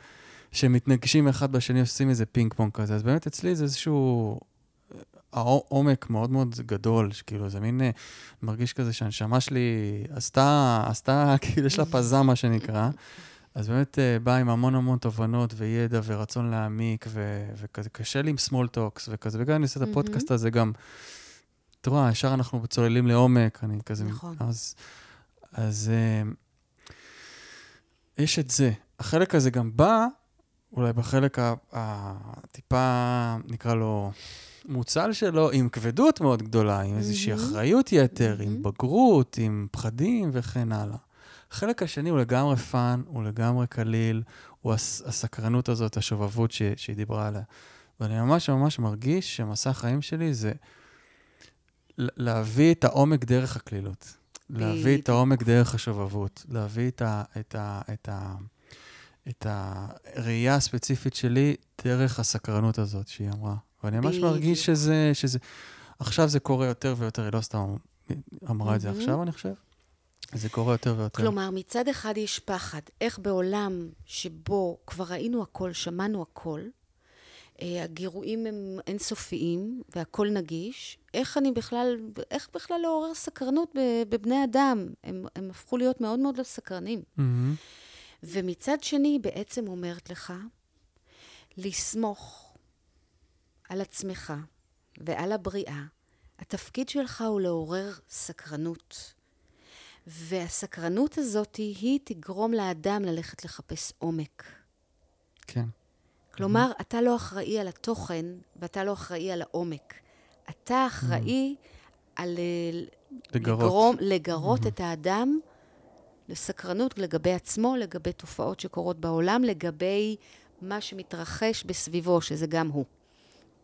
שמתנגשים אחד בשני, עושים איזה פינג פונג כזה. אז באמת אצלי זה איזשהו אה, העו- עומק מאוד מאוד גדול, שכאילו, זה מין, אה, מרגיש כזה שהנשמה שלי עשתה, עשתה, כאילו, יש לה פזם, מה שנקרא. אז באמת אה, בא עם המון המון תובנות וידע ורצון להעמיק, ו- וכזה קשה לי עם small talks וכזה, וגם אני עושה את. הפודקאסט הזה גם, אתה רואה, ישר אנחנו צוללים לעומק, אני כזה... נכון. אז, אז אה, יש את זה. החלק הזה גם בא, אולי בחלק הטיפה, נקרא לו, מוצל שלו, עם כבדות מאוד גדולה, עם איזושהי מהמם. אחריות יתר, עם מהמם. בגרות, עם פחדים וכן הלאה. החלק השני הוא לגמרי fun, הוא לגמרי קליל, הוא הס- הסקרנות הזאת, השובבות ש- שהיא דיברה עליה. ואני ממש ממש מרגיש שמסע החיים שלי זה להביא את העומק דרך הקלילות. להביא את. העומק דרך השובבות, להביא את, ה, את, ה, את, ה, את הראייה הספציפית שלי דרך הסקרנות הזאת שהיא אמרה. ואני ממש. מרגיש שזה, שזה... עכשיו זה קורה יותר ויותר, היא לא סתם אמרה את זה מהמם. עכשיו, אני חושב. זה קורה יותר ויותר. כלומר, מצד אחד יש פחד. איך בעולם שבו כבר ראינו הכל, שמענו הכל, אה, הגירויים הם אינסופיים והכל נגיש, איך אני בכלל, איך בכלל לעורר סקרנות בבני אדם? הם, הם הפכו להיות מאוד מאוד לא סקרנים. מהמם. ומצד שני, היא בעצם אומרת לך, לסמוך על עצמך ועל הבריאה. התפקיד שלך הוא לעורר סקרנות. והסקרנות הזאת היא תגרום לאדם ללכת לחפש עומק. כן. כלומר, אתה לא אחראי על התוכן ואתה לא אחראי על העומק. אתה אחראי על אה, לגרות. לגרום, לגרות את האדם לסקרנות לגבי עצמו, לגבי תופעות שקורות בעולם, לגבי מה שמתרחש בסביבו, שזה גם הוא,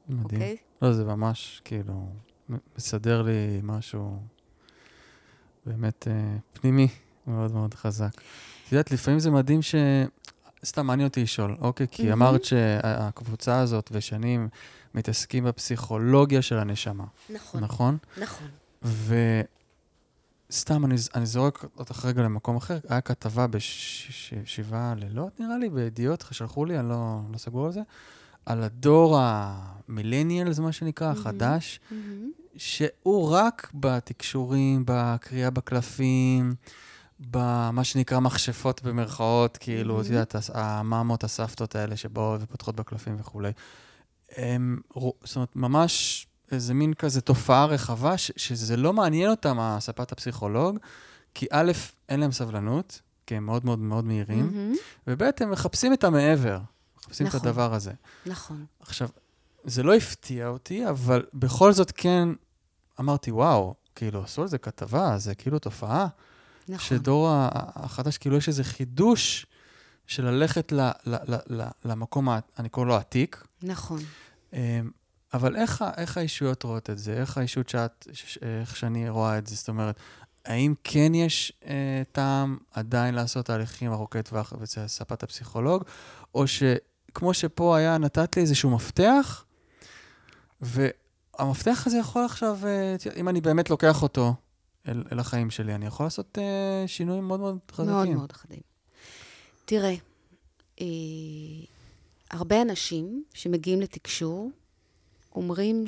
מדהים. אוקיי? לא, זה ממש, כאילו, מסדר לי משהו באמת אה, פנימי מאוד מאוד חזק. את יודעת, לפעמים זה מדהים ש... סתם מעניין אותי לשאול, אוקיי? כי מהמם. אמרת שהקבוצה הזאת ושנים מתעסקים בפסיכולוגיה של הנשמה, נכון, נכון? נכון. וסתם, אני, אני זורק אותך רגע למקום אחר, היה כתבה בשבעה לילות, נראה לי, בידיעות, שלחו לי, אני לא, לא סגור על זה, על הדור המילניאלס, מה שנקרא. החדש, מהמם. שהוא רק בתקשורים, בקריאה בקלפים, במה שנקרא מכשפות במרכאות, כאילו, את מהמם. יודעת, המאמות, הסבתות האלה שבאות ופותחות בקלפים וכולי. הם, זאת אומרת, ממש איזה מין כזה תופעה רחבה, ש- שזה לא מעניין אותם, הספת הפסיכולוג, כי א', אין להם סבלנות, כי הם מאוד מאוד מאוד מהירים, מהמם. וב', הם מחפשים את המעבר, את נכון. הדבר הזה. נכון. עכשיו, זה לא הפתיע אותי, אבל בכל זאת כן אמרתי, וואו, כאילו, עשו על זה כתבה, זה כאילו תופעה. נכון. שדור החדש, כאילו יש איזה חידוש של ללכת ל, ל, ל, ל, למקום, אני קורא לו עתיק. נכון. אמ, אבל איך, איך האישויות רואות את זה? איך האישות שאת, ש- ש- איך שאני רואה את זה? זאת אומרת, האם כן יש אה, טעם עדיין לעשות תהליכים ארוכי טווח אצל ספת הפסיכולוג, או שכמו שפה היה, נתת לי איזשהו מפתח, והמפתח הזה יכול עכשיו, אה, אם אני באמת לוקח אותו אל, אל החיים שלי, אני יכול לעשות אה, שינויים מאוד מאוד חזקים. מאוד מאוד חדים. תראה, אה, הרבה אנשים שמגיעים לתקשור אומרים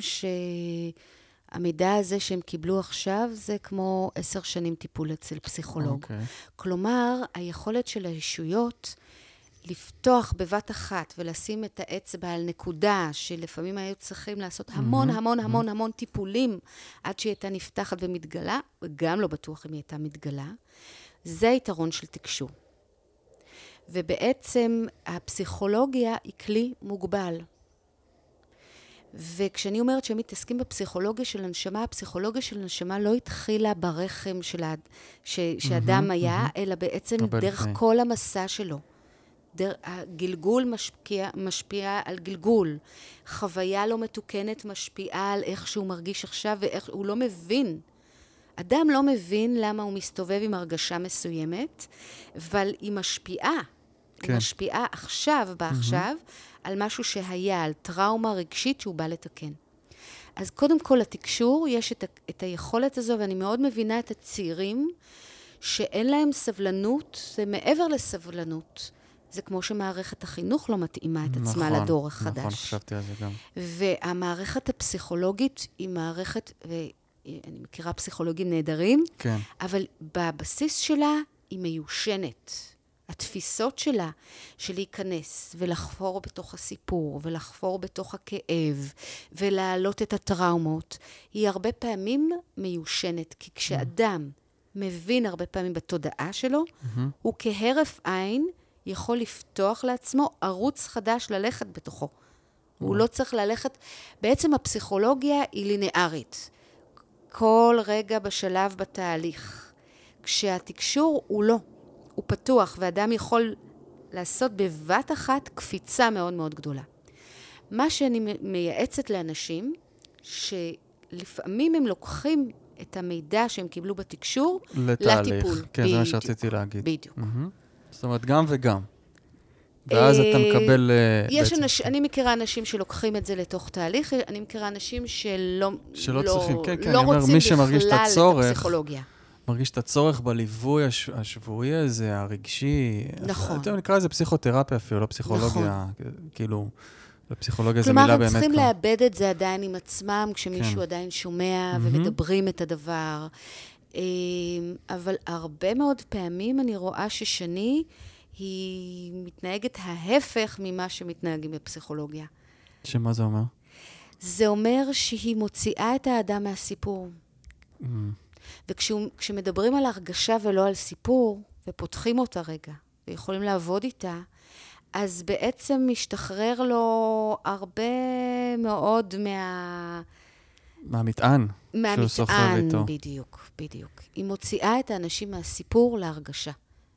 שהמידע הזה שהם קיבלו עכשיו זה כמו עשר שנים טיפול אצל פסיכולוג. אוקיי. כלומר, היכולת של הישויות לפתוח בבת אחת ולשים את האצבע על נקודה שלפעמים היו צריכים לעשות המון המון. המון המון טיפולים עד שהיא הייתה נפתחת ומתגלה, וגם לא בטוח אם היא הייתה מתגלה, זה היתרון של תקשור. ובעצם הפסיכולוגיה היא כלי מוגבל. וכשאני אומרת שהם מתעסקים בפסיכולוגיה של הנשמה, הפסיכולוגיה של הנשמה לא התחילה ברחם של ה... ש... שאדם היה. אלא בעצם דרך. כל המסע שלו. דר... הגלגול משפיע, משפיע על גלגול. חוויה לא מתוקנת משפיעה על איך שהוא מרגיש עכשיו ואיך... הוא לא מבין. אדם לא מבין למה הוא מסתובב עם הרגשה מסוימת, אבל היא משפיעה. כן. היא משפיעה עכשיו, בעכשיו, על משהו שהיה, על טראומה רגשית שהוא בא לתקן. אז קודם כל, לתקשור יש את, ה- את היכולת הזו, ואני מאוד מבינה את הצעירים שאין להם סבלנות, זה מעבר לסבלנות. זה כמו שמערכת החינוך לא מתאימה את עצמה נכון, לדור החדש. נכון, חשבתי על זה גם. והמערכת הפסיכולוגית היא מערכת, ואני מכירה פסיכולוגים נהדרים, כן. אבל בבסיס שלה היא מיושנת. התפיסות שלה, של להיכנס ולחפור בתוך הסיפור, ולחפור בתוך הכאב, ולהעלות את הטראומות, היא הרבה פעמים מיושנת. כי כשאדם מבין הרבה פעמים בתודעה שלו, מהמם. הוא כהרף עין יכול לפתוח לעצמו ערוץ חדש ללכת בתוכו. הוא לא צריך ללכת... בעצם הפסיכולוגיה היא לינארית. כל רגע בשלב בתהליך. כשהתקשור הוא לא, הוא פתוח, ואדם יכול לעשות בבת אחת קפיצה מאוד מאוד גדולה. מה שאני מייעצת לאנשים, שלפעמים הם לוקחים את המידע שהם קיבלו בתקשור לתהליך. לטיפול. כן, זה מה בדיוק. שרציתי להגיד. בדיוק. מהמם. זאת אומרת, גם וגם. ואז אתה אה, מקבל אה, יש בעצם... אנשים, אני מכירה אנשים שלוקחים את זה לתוך תהליך, אני מכירה אנשים שלא שלא לא, צריכים, כן, כן, לא אני אומר, מי שמרגיש את הצורך, הפסיכולוגיה. מרגיש את הצורך בליווי הש... השבועי הזה, הרגשי. נכון. אתה יודע, נקרא לזה פסיכותרפיה אפילו, לא פסיכולוגיה. כאילו, לפסיכולוגיה זו כלומר, מילה הם באמת צריכים כבר. לאבד את זה עדיין עם עצמם, כשמישהו כן. עדיין שומע מהמם. ומדברים את הדבר. אה, אבל הרבה מאוד פעמים אני רואה ששני, היא מתנהגת ההפך ממה שמתנהגים בפסיכולוגיה. שמה זה אומר? זה אומר שהיא מוציאה את האדם מהסיפור. מהמם. וכשמדברים על הרגשה ולא על סיפור, ופותחים אותה רגע, ויכולים לעבוד איתה, אז בעצם משתחרר לו הרבה מאוד מה... מהמטען שהוא סוחב מהמטען, איתו. בדיוק, בדיוק. היא מוציאה את האנשים מהסיפור להרגשה.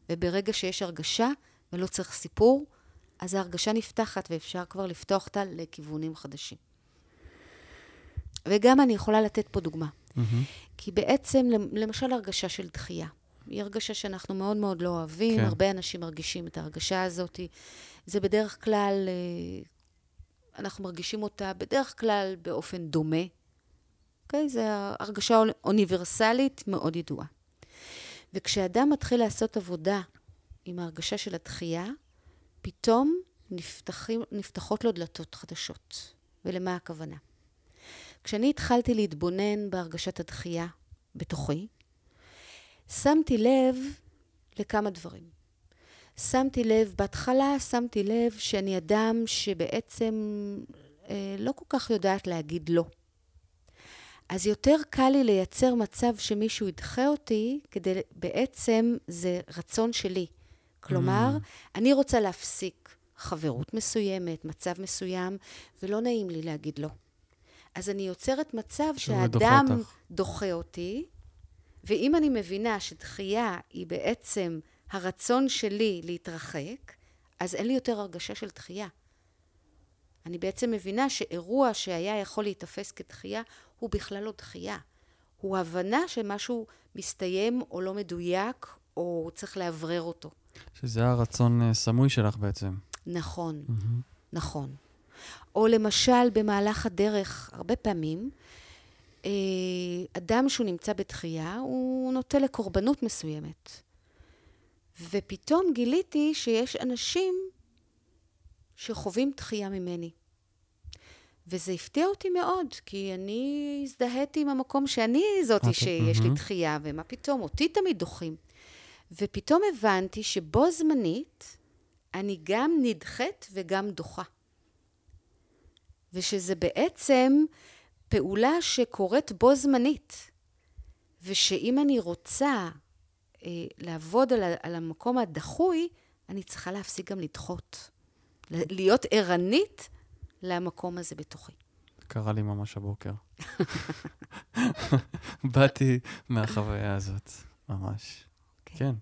וברגע שיש הרגשה ולא צריך סיפור, אז ההרגשה נפתחת ואפשר כבר לפתוח אותה לכיוונים חדשים. וגם אני יכולה לתת פה דוגמה. מהמם. כי בעצם, למשל הרגשה של דחייה. היא הרגשה שאנחנו מאוד מאוד לא אוהבים, כן. כן. הרבה אנשים מרגישים את ההרגשה הזאת. זה בדרך כלל, אה, אנחנו מרגישים אותה בדרך כלל באופן דומה. אוקיי? זו הרגשה אוניברסלית מאוד ידועה. וכשאדם מתחיל לעשות עבודה עם ההרגשה של הדחייה, פתאום נפתחים, נפתחות לו דלתות חדשות. ולמה הכוונה? כשאני התחלתי להתבונן בהרגשת הדחייה בתוכי, שמתי לב לכמה דברים. שמתי לב, בהתחלה שמתי לב שאני אדם שבעצם אה, לא כל כך יודעת להגיד לא. אז יותר קל לי לייצר מצב שמישהו ידחה אותי, כדי בעצם זה רצון שלי. כלומר, Mm. אני רוצה להפסיק חברות מסוימת, מצב מסוים, ולא נעים לי להגיד לא. אז אני יוצרת מצב שהאדם דוחה אותי, ואם אני מבינה שדחייה היא בעצם הרצון שלי להתרחק, אז אין לי יותר הרגשה של דחייה. אני בעצם מבינה שאירוע שהיה יכול להיתפס כדחייה, הוא בכלל לא דחייה. הוא הבנה שמשהו מסתיים או לא מדויק, או צריך לאוורר אותו. שזה הרצון אה, סמוי שלך בעצם. נכון, mm-hmm. נכון. או למשל, במהלך הדרך, הרבה פעמים, אה, אדם שהוא נמצא בתחייה, הוא נוטה לקורבנות מסוימת. ופתאום גיליתי שיש אנשים שחווים דחייה ממני. וזה הפתיע אותי מאוד, כי אני הזדהיתי עם המקום שאני זאתי okay. שיש לי דחייה, ומה פתאום, אותי תמיד דוחים. ופתאום הבנתי שבו זמנית אני גם נדחית וגם דוחה. ושזה בעצם פעולה שקורית בו זמנית. ושאם אני רוצה אה, לעבוד על, על המקום הדחוי, אני צריכה להפסיק גם לדחות. להיות ערנית למקום הזה בתוכי. קרה לי ממש הבוקר. באתי מהחוויה הזאת, ממש. כן. כן,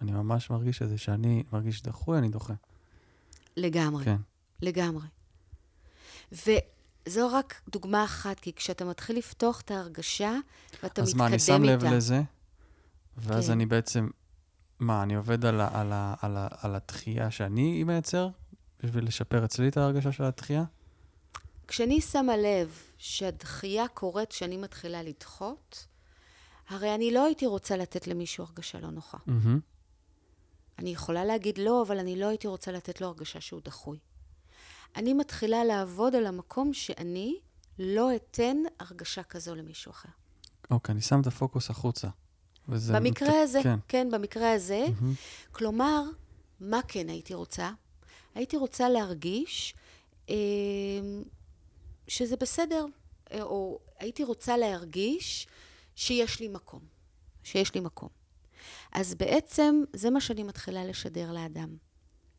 אני ממש מרגיש את זה, שאני מרגיש דחוי, אני דוחה. לגמרי. כן. לגמרי. וזו רק דוגמה אחת, כי כשאתה מתחיל לפתוח את ההרגשה, ואתה מתקדם איתה... אז מה, אני שם לב לזה, ואז כן. אני בעצם, מה, אני עובד על, ה, על, ה, על, ה, על התחייה שאני מייצר, בשביל לשפר אצלי את ההרגשה של התחייה? כשאני שמה לב שהדחייה קורית כשאני מתחילה לדחות, הרי אני לא הייתי רוצה לתת למישהו הרגשה לא נוחה. Mm-hmm. אני יכולה להגיד לא, אבל אני לא הייתי רוצה לתת לו הרגשה שהוא דחוי. אני מתחילה לעבוד על המקום שאני לא אתן הרגשה כזו למישהו אחר. אוקיי, okay, אני שם את הפוקוס החוצה. וזה... במקרה מת... הזה, כן. כן, במקרה הזה. Mm-hmm. כלומר, מה כן הייתי רוצה? הייתי רוצה להרגיש אה, שזה בסדר, אה, או הייתי רוצה להרגיש שיש לי מקום, שיש לי מקום. אז בעצם זה מה שאני מתחילה לשדר לאדם.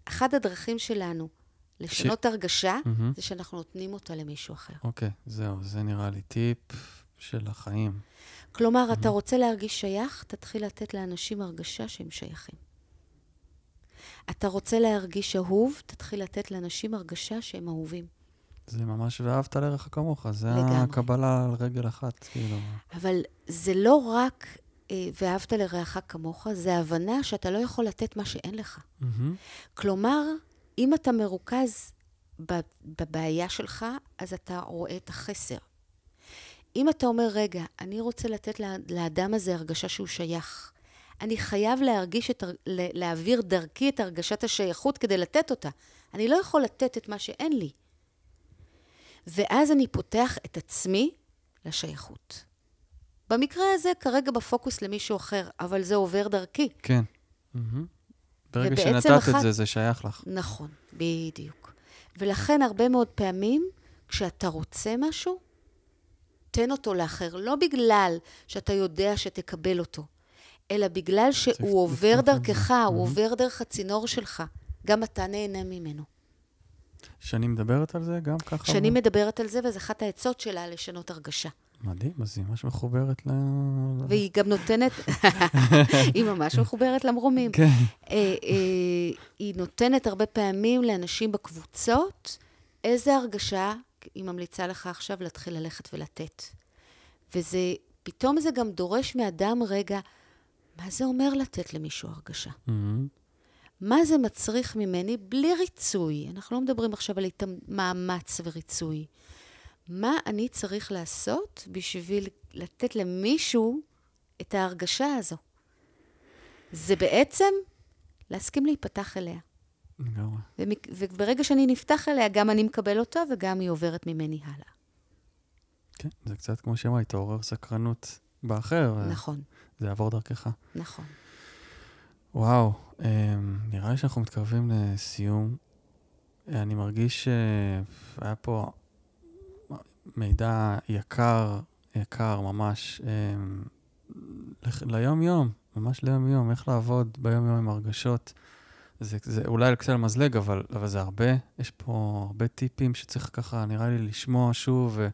אחת הדרכים שלנו לשנות ש... הרגשה, mm-hmm. זה שאנחנו נותנים אותה למישהו אחר. אוקיי, okay, זהו, זה נראה לי טיפ של החיים. כלומר, mm-hmm. אתה רוצה להרגיש שייך, תתחיל לתת לאנשים הרגשה שהם שייכים. אתה רוצה להרגיש אהוב, תתחיל לתת לאנשים הרגשה שהם אהובים. זה ממש ואהבת לרעך כמוך, זה לגמרי. הקבלה על רגל אחת, כאילו. אבל זה לא רק אה, ואהבת לרעך כמוך, זה הבנה שאתה לא יכול לתת מה שאין לך. Mm-hmm. כלומר, אם אתה מרוכז בבעיה שלך, אז אתה רואה את החסר. אם אתה אומר, רגע, אני רוצה לתת לאדם הזה הרגשה שהוא שייך, אני חייב להרגיש את, להעביר דרכי את הרגשת השייכות כדי לתת אותה. אני לא יכול לתת את מה שאין לי. ואז אני פותח את עצמי לשייכות. במקרה הזה, כרגע בפוקוס למישהו אחר, אבל זה עובר דרכי. כן. Mm-hmm. ברגע שנתת אחת... את זה, זה שייך לך. נכון, בדיוק. ולכן הרבה מאוד פעמים, כשאתה רוצה משהו, תן אותו לאחר, לא בגלל שאתה יודע שתקבל אותו, אלא בגלל שהוא עובר דרכך, הוא עובר דרך הצינור שלך. גם אתה נהנה ממנו. שני מדברת על זה גם ככה? שני מדברת על זה, וזו אחת העצות שלה לשנות הרגשה. מדהים, אז היא ממש מחוברת ל... והיא גם נותנת, היא ממש מחוברת למרומים. כן. אה, אה, היא נותנת הרבה פעמים לאנשים בקבוצות איזה הרגשה היא ממליצה לך עכשיו להתחיל ללכת ולתת. וזה, פתאום זה גם דורש מאדם רגע, מה זה אומר לתת למישהו הרגשה? Mm-hmm. מה זה מצריך ממני בלי ריצוי? אנחנו לא מדברים עכשיו על מאמץ וריצוי. מה אני צריך לעשות בשביל לתת למישהו את ההרגשה הזו? זה בעצם להסכים להיפתח אליה. לגמרי. וברגע שאני נפתח אליה, גם אני מקבל אותה וגם היא עוברת ממני הלאה. כן, זה קצת כמו שאמרה, תעורר סקרנות באחר. נכון. זה יעבור דרכך. נכון. וואו, אמ, נראה לי שאנחנו מתקרבים לסיום. אני מרגיש שהיה פה מידע יקר, יקר ממש, אמ, ליום-יום, ממש ליום-יום, איך לעבוד ביום-יום עם הרגשות. זה, זה אולי על קצה המזלג, אבל, אבל זה הרבה, יש פה הרבה טיפים שצריך ככה, נראה לי, לשמוע שוב ו,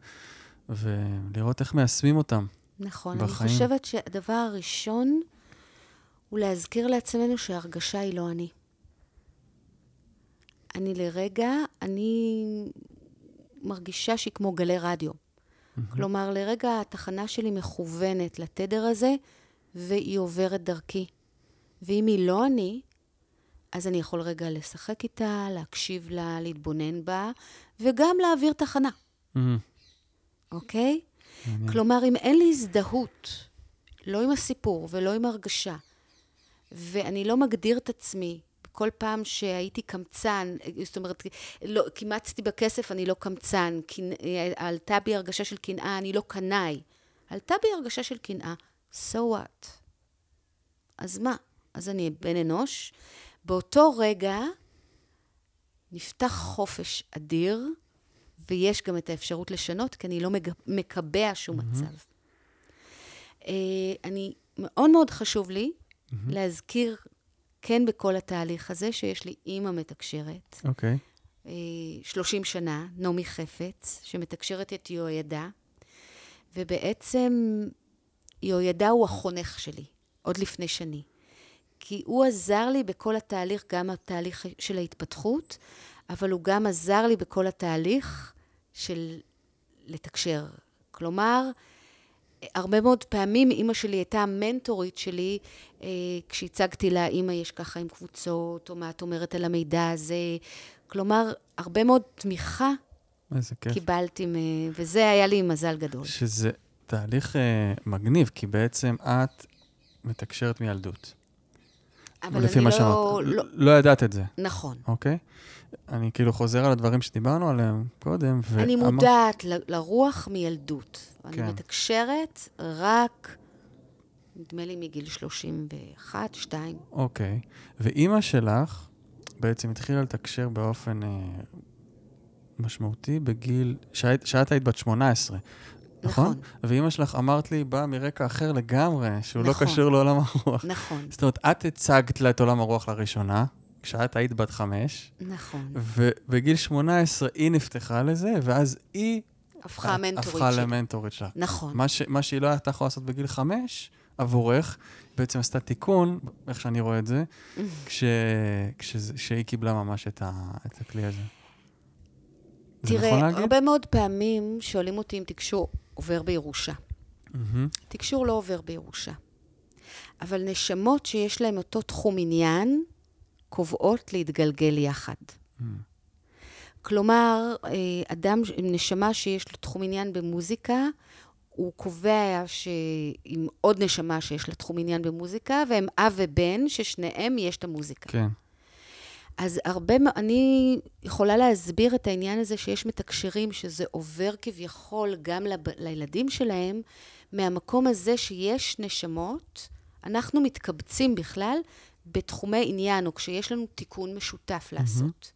ולראות איך מיישמים אותם. נכון, בחיים. אני חושבת שהדבר הראשון הוא להזכיר לעצמנו שההרגשה היא לא אני. אני לרגע, אני מרגישה שהיא כמו גלי רדיו. כלומר, לרגע התחנה שלי מכוונת לתדר הזה, והיא עוברת דרכי. ואם היא לא אני, אז אני יכול רגע לשחק איתה, להקשיב לה, להתבונן בה, וגם להעביר תחנה. אוקיי? מעניין. כלומר, אם אין לי הזדהות, לא עם הסיפור ולא עם הרגשה, ואני לא מגדיר את עצמי כל פעם שהייתי קמצן, זאת אומרת, לא, קימצתי בכסף, אני לא קמצן, קנ... עלתה בי הרגשה של קנאה, אני לא קנאי. עלתה בי הרגשה של קנאה, so what? אז מה? אז אני בן אנוש. באותו רגע נפתח חופש אדיר, ויש גם את האפשרות לשנות, כי אני לא מג... מקבע שום מצב. אה, אני, מאוד מאוד חשוב לי להזכיר, כן בכל התהליך הזה, שיש לי אימא מתקשרת, אוקיי. אה, 30 שנה, נעמי חפץ, שמתקשרת את יהוידע, ובעצם יהוידע הוא החונך שלי, עוד לפני שני. כי הוא עזר לי בכל התהליך, גם התהליך של ההתפתחות, אבל הוא גם עזר לי בכל התהליך של לתקשר. כלומר, הרבה מאוד פעמים אימא שלי הייתה המנטורית שלי, אה, כשהצגתי לה, אימא, יש ככה עם קבוצות, או מה את אומרת על המידע הזה. כלומר, הרבה מאוד תמיכה איזה כיף. קיבלתי, מ... וזה היה לי מזל גדול. שזה תהליך אה, מגניב, כי בעצם את מתקשרת מילדות. אבל אני לא, שאמרת. לא... לא ידעת את זה, נכון. אוקיי? אני כאילו חוזר על הדברים שדיברנו עליהם קודם, אני ואמר- מודעת ל- לרוח מילדות. אני כן. מתקשרת רק, נדמה לי, מגיל 31, 2. אוקיי. ואימא שלך בעצם התחילה לתקשר באופן אה, משמעותי בגיל, שאת, שאת היית בת 18, נכון? נכון. ואימא שלך, אמרת לי, באה מרקע אחר לגמרי, שהוא נכון. לא קשור לעולם הרוח. נכון, זאת אומרת, את הצגת לה את עולם הרוח לראשונה, כשאת היית בת חמש, נכון. ובגיל 18 היא נפתחה לזה, ואז היא הפכה המנטורית הפכה שלי. למנטורית שלך. נכון. מה, ש, מה שהיא לא הייתה יכולה לעשות בגיל חמש עבורך, בעצם עשתה תיקון, איך שאני רואה את זה, כש, כשזה- שהיא קיבלה ממש את, ה, את הכלי הזה. זה נכון תראה, להגיד? הרבה מאוד פעמים שואלים אותי אם תקשור עובר בירושה. מהמם. תקשור לא עובר בירושה. אבל נשמות שיש להן אותו תחום עניין, קובעות להתגלגל יחד. כלומר, אה, אדם עם נשמה שיש לו תחום עניין במוזיקה, הוא קובע שעם עוד נשמה שיש לה תחום עניין במוזיקה, והם אב ובן, ששניהם יש את המוזיקה. כן. אז הרבה, אני יכולה להסביר את העניין הזה שיש מתקשרים שזה עובר כביכול גם לב, לילדים שלהם, מהמקום הזה שיש נשמות, אנחנו מתקבצים בכלל בתחומי עניין, או כשיש לנו תיקון משותף לעשות.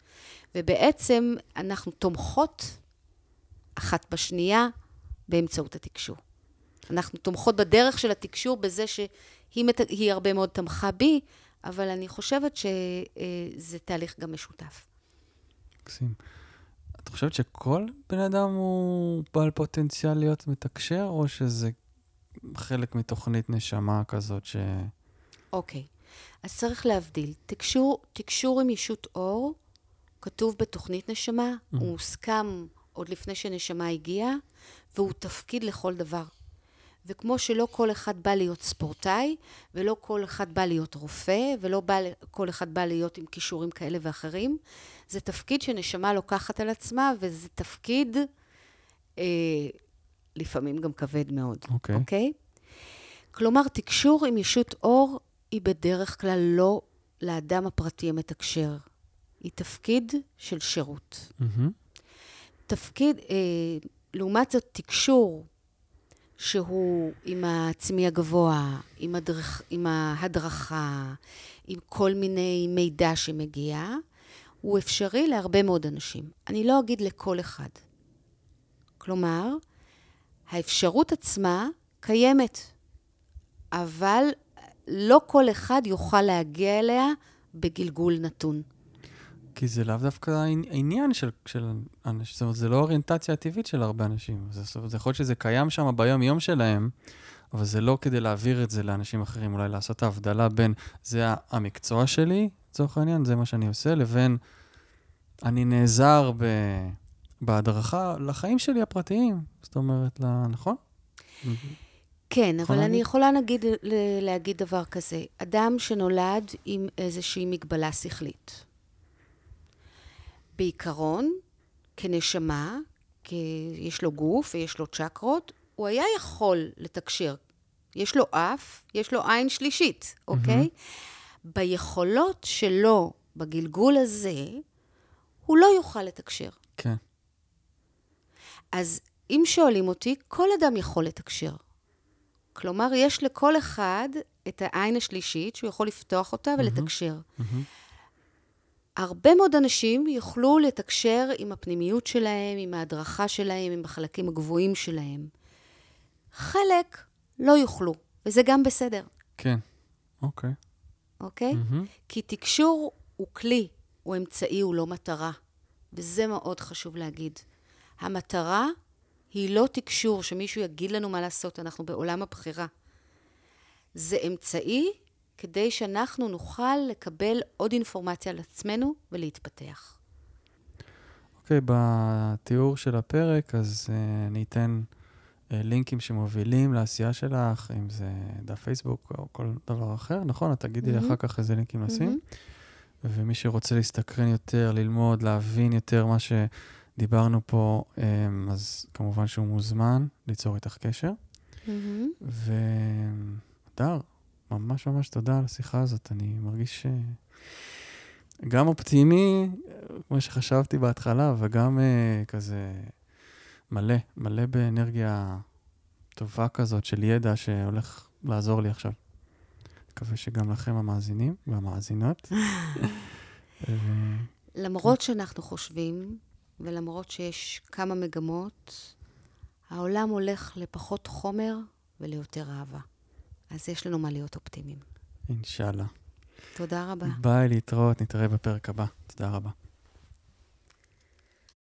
ובעצם אנחנו תומכות אחת בשנייה באמצעות התקשור. אנחנו תומכות בדרך של התקשור בזה שהיא מת... הרבה מאוד תמכה בי, אבל אני חושבת שזה תהליך גם משותף. מקסים. את חושבת שכל בן אדם הוא בעל פוטנציאל להיות מתקשר, או שזה חלק מתוכנית נשמה כזאת ש... אוקיי, אז צריך להבדיל. תקשור, תקשור עם ישות אור, כתוב בתוכנית נשמה, Mhm. הוא מוסכם עוד לפני שנשמה הגיעה, והוא תפקיד לכל דבר. וכמו שלא כל אחד בא להיות ספורטאי, ולא כל אחד בא להיות רופא, ולא בא, כל אחד בא להיות עם כישורים כאלה ואחרים, זה תפקיד שנשמה לוקחת על עצמה, וזה תפקיד אה, לפעמים גם כבד מאוד. אוקיי. אוקיי? כלומר, תקשור עם ישות אור היא בדרך כלל לא לאדם הפרטי המתקשר. היא תפקיד של שירות. תפקיד, אה, לעומת זאת, תקשור שהוא עם העצמי הגבוה, עם, הדרך, עם ההדרכה, עם כל מיני מידע שמגיע, הוא אפשרי להרבה מאוד אנשים. אני לא אגיד לכל אחד. כלומר, האפשרות עצמה קיימת, אבל לא כל אחד יוכל להגיע אליה בגלגול נתון. כי זה לאו דווקא העניין של, של אנשים, זאת אומרת, זה לא האוריינטציה הטבעית של הרבה אנשים. זה, זה יכול להיות שזה קיים שם ביום-יום שלהם, אבל זה לא כדי להעביר את זה לאנשים אחרים, אולי לעשות את ההבדלה בין זה המקצוע שלי, לצורך העניין, זה מה שאני עושה, לבין אני נעזר ב, בהדרכה לחיים שלי הפרטיים. זאת אומרת, נכון? כן, אבל אני יכולה נגיד להגיד דבר כזה. אדם שנולד עם איזושהי מגבלה שכלית. בעיקרון, כנשמה, כי יש לו גוף ויש לו צ'קרות, הוא היה יכול לתקשר. יש לו אף, יש לו עין שלישית, אוקיי? Mm-hmm. ביכולות שלו, בגלגול הזה, הוא לא יוכל לתקשר. כן. אז אם שואלים אותי, כל אדם יכול לתקשר. כלומר, יש לכל אחד את העין השלישית שהוא יכול לפתוח אותה ולתקשר. Mm-hmm. הרבה מאוד אנשים יוכלו לתקשר עם הפנימיות שלהם, עם ההדרכה שלהם, עם החלקים הגבוהים שלהם. חלק לא יוכלו, וזה גם בסדר. כן, אוקיי. אוקיי? Mm-hmm. כי תקשור הוא כלי, הוא אמצעי, הוא לא מטרה. וזה מאוד חשוב להגיד. המטרה היא לא תקשור, שמישהו יגיד לנו מה לעשות, אנחנו בעולם הבחירה. זה אמצעי כדי שאנחנו נוכל לקבל עוד אינפורמציה על עצמנו ולהתפתח. אוקיי, okay, בתיאור של הפרק, אז uh, אני אתן uh, לינקים שמובילים לעשייה שלך, אם זה דף פייסבוק או כל דבר אחר, נכון? את תגידי mm-hmm. אחר כך איזה לינקים לשים. Mm-hmm. ומי שרוצה להסתקרן יותר, ללמוד, להבין יותר מה שדיברנו פה, um, אז כמובן שהוא מוזמן ליצור איתך קשר. Mm-hmm. והדר, ממש ממש תודה על השיחה הזאת. אני מרגיש גם אופטימי, כמו שחשבתי בהתחלה, וגם uh, כזה מלא, מלא באנרגיה טובה כזאת של ידע שהולך לעזור לי עכשיו. מקווה שגם לכם המאזינים והמאזינות. ו... למרות שאנחנו חושבים, ולמרות שיש כמה מגמות, העולם הולך לפחות חומר וליותר אהבה. אז יש לנו מה להיות אופטימיים. אינשאללה. תודה רבה. ביי, להתראות, נתראה בפרק הבא. תודה רבה.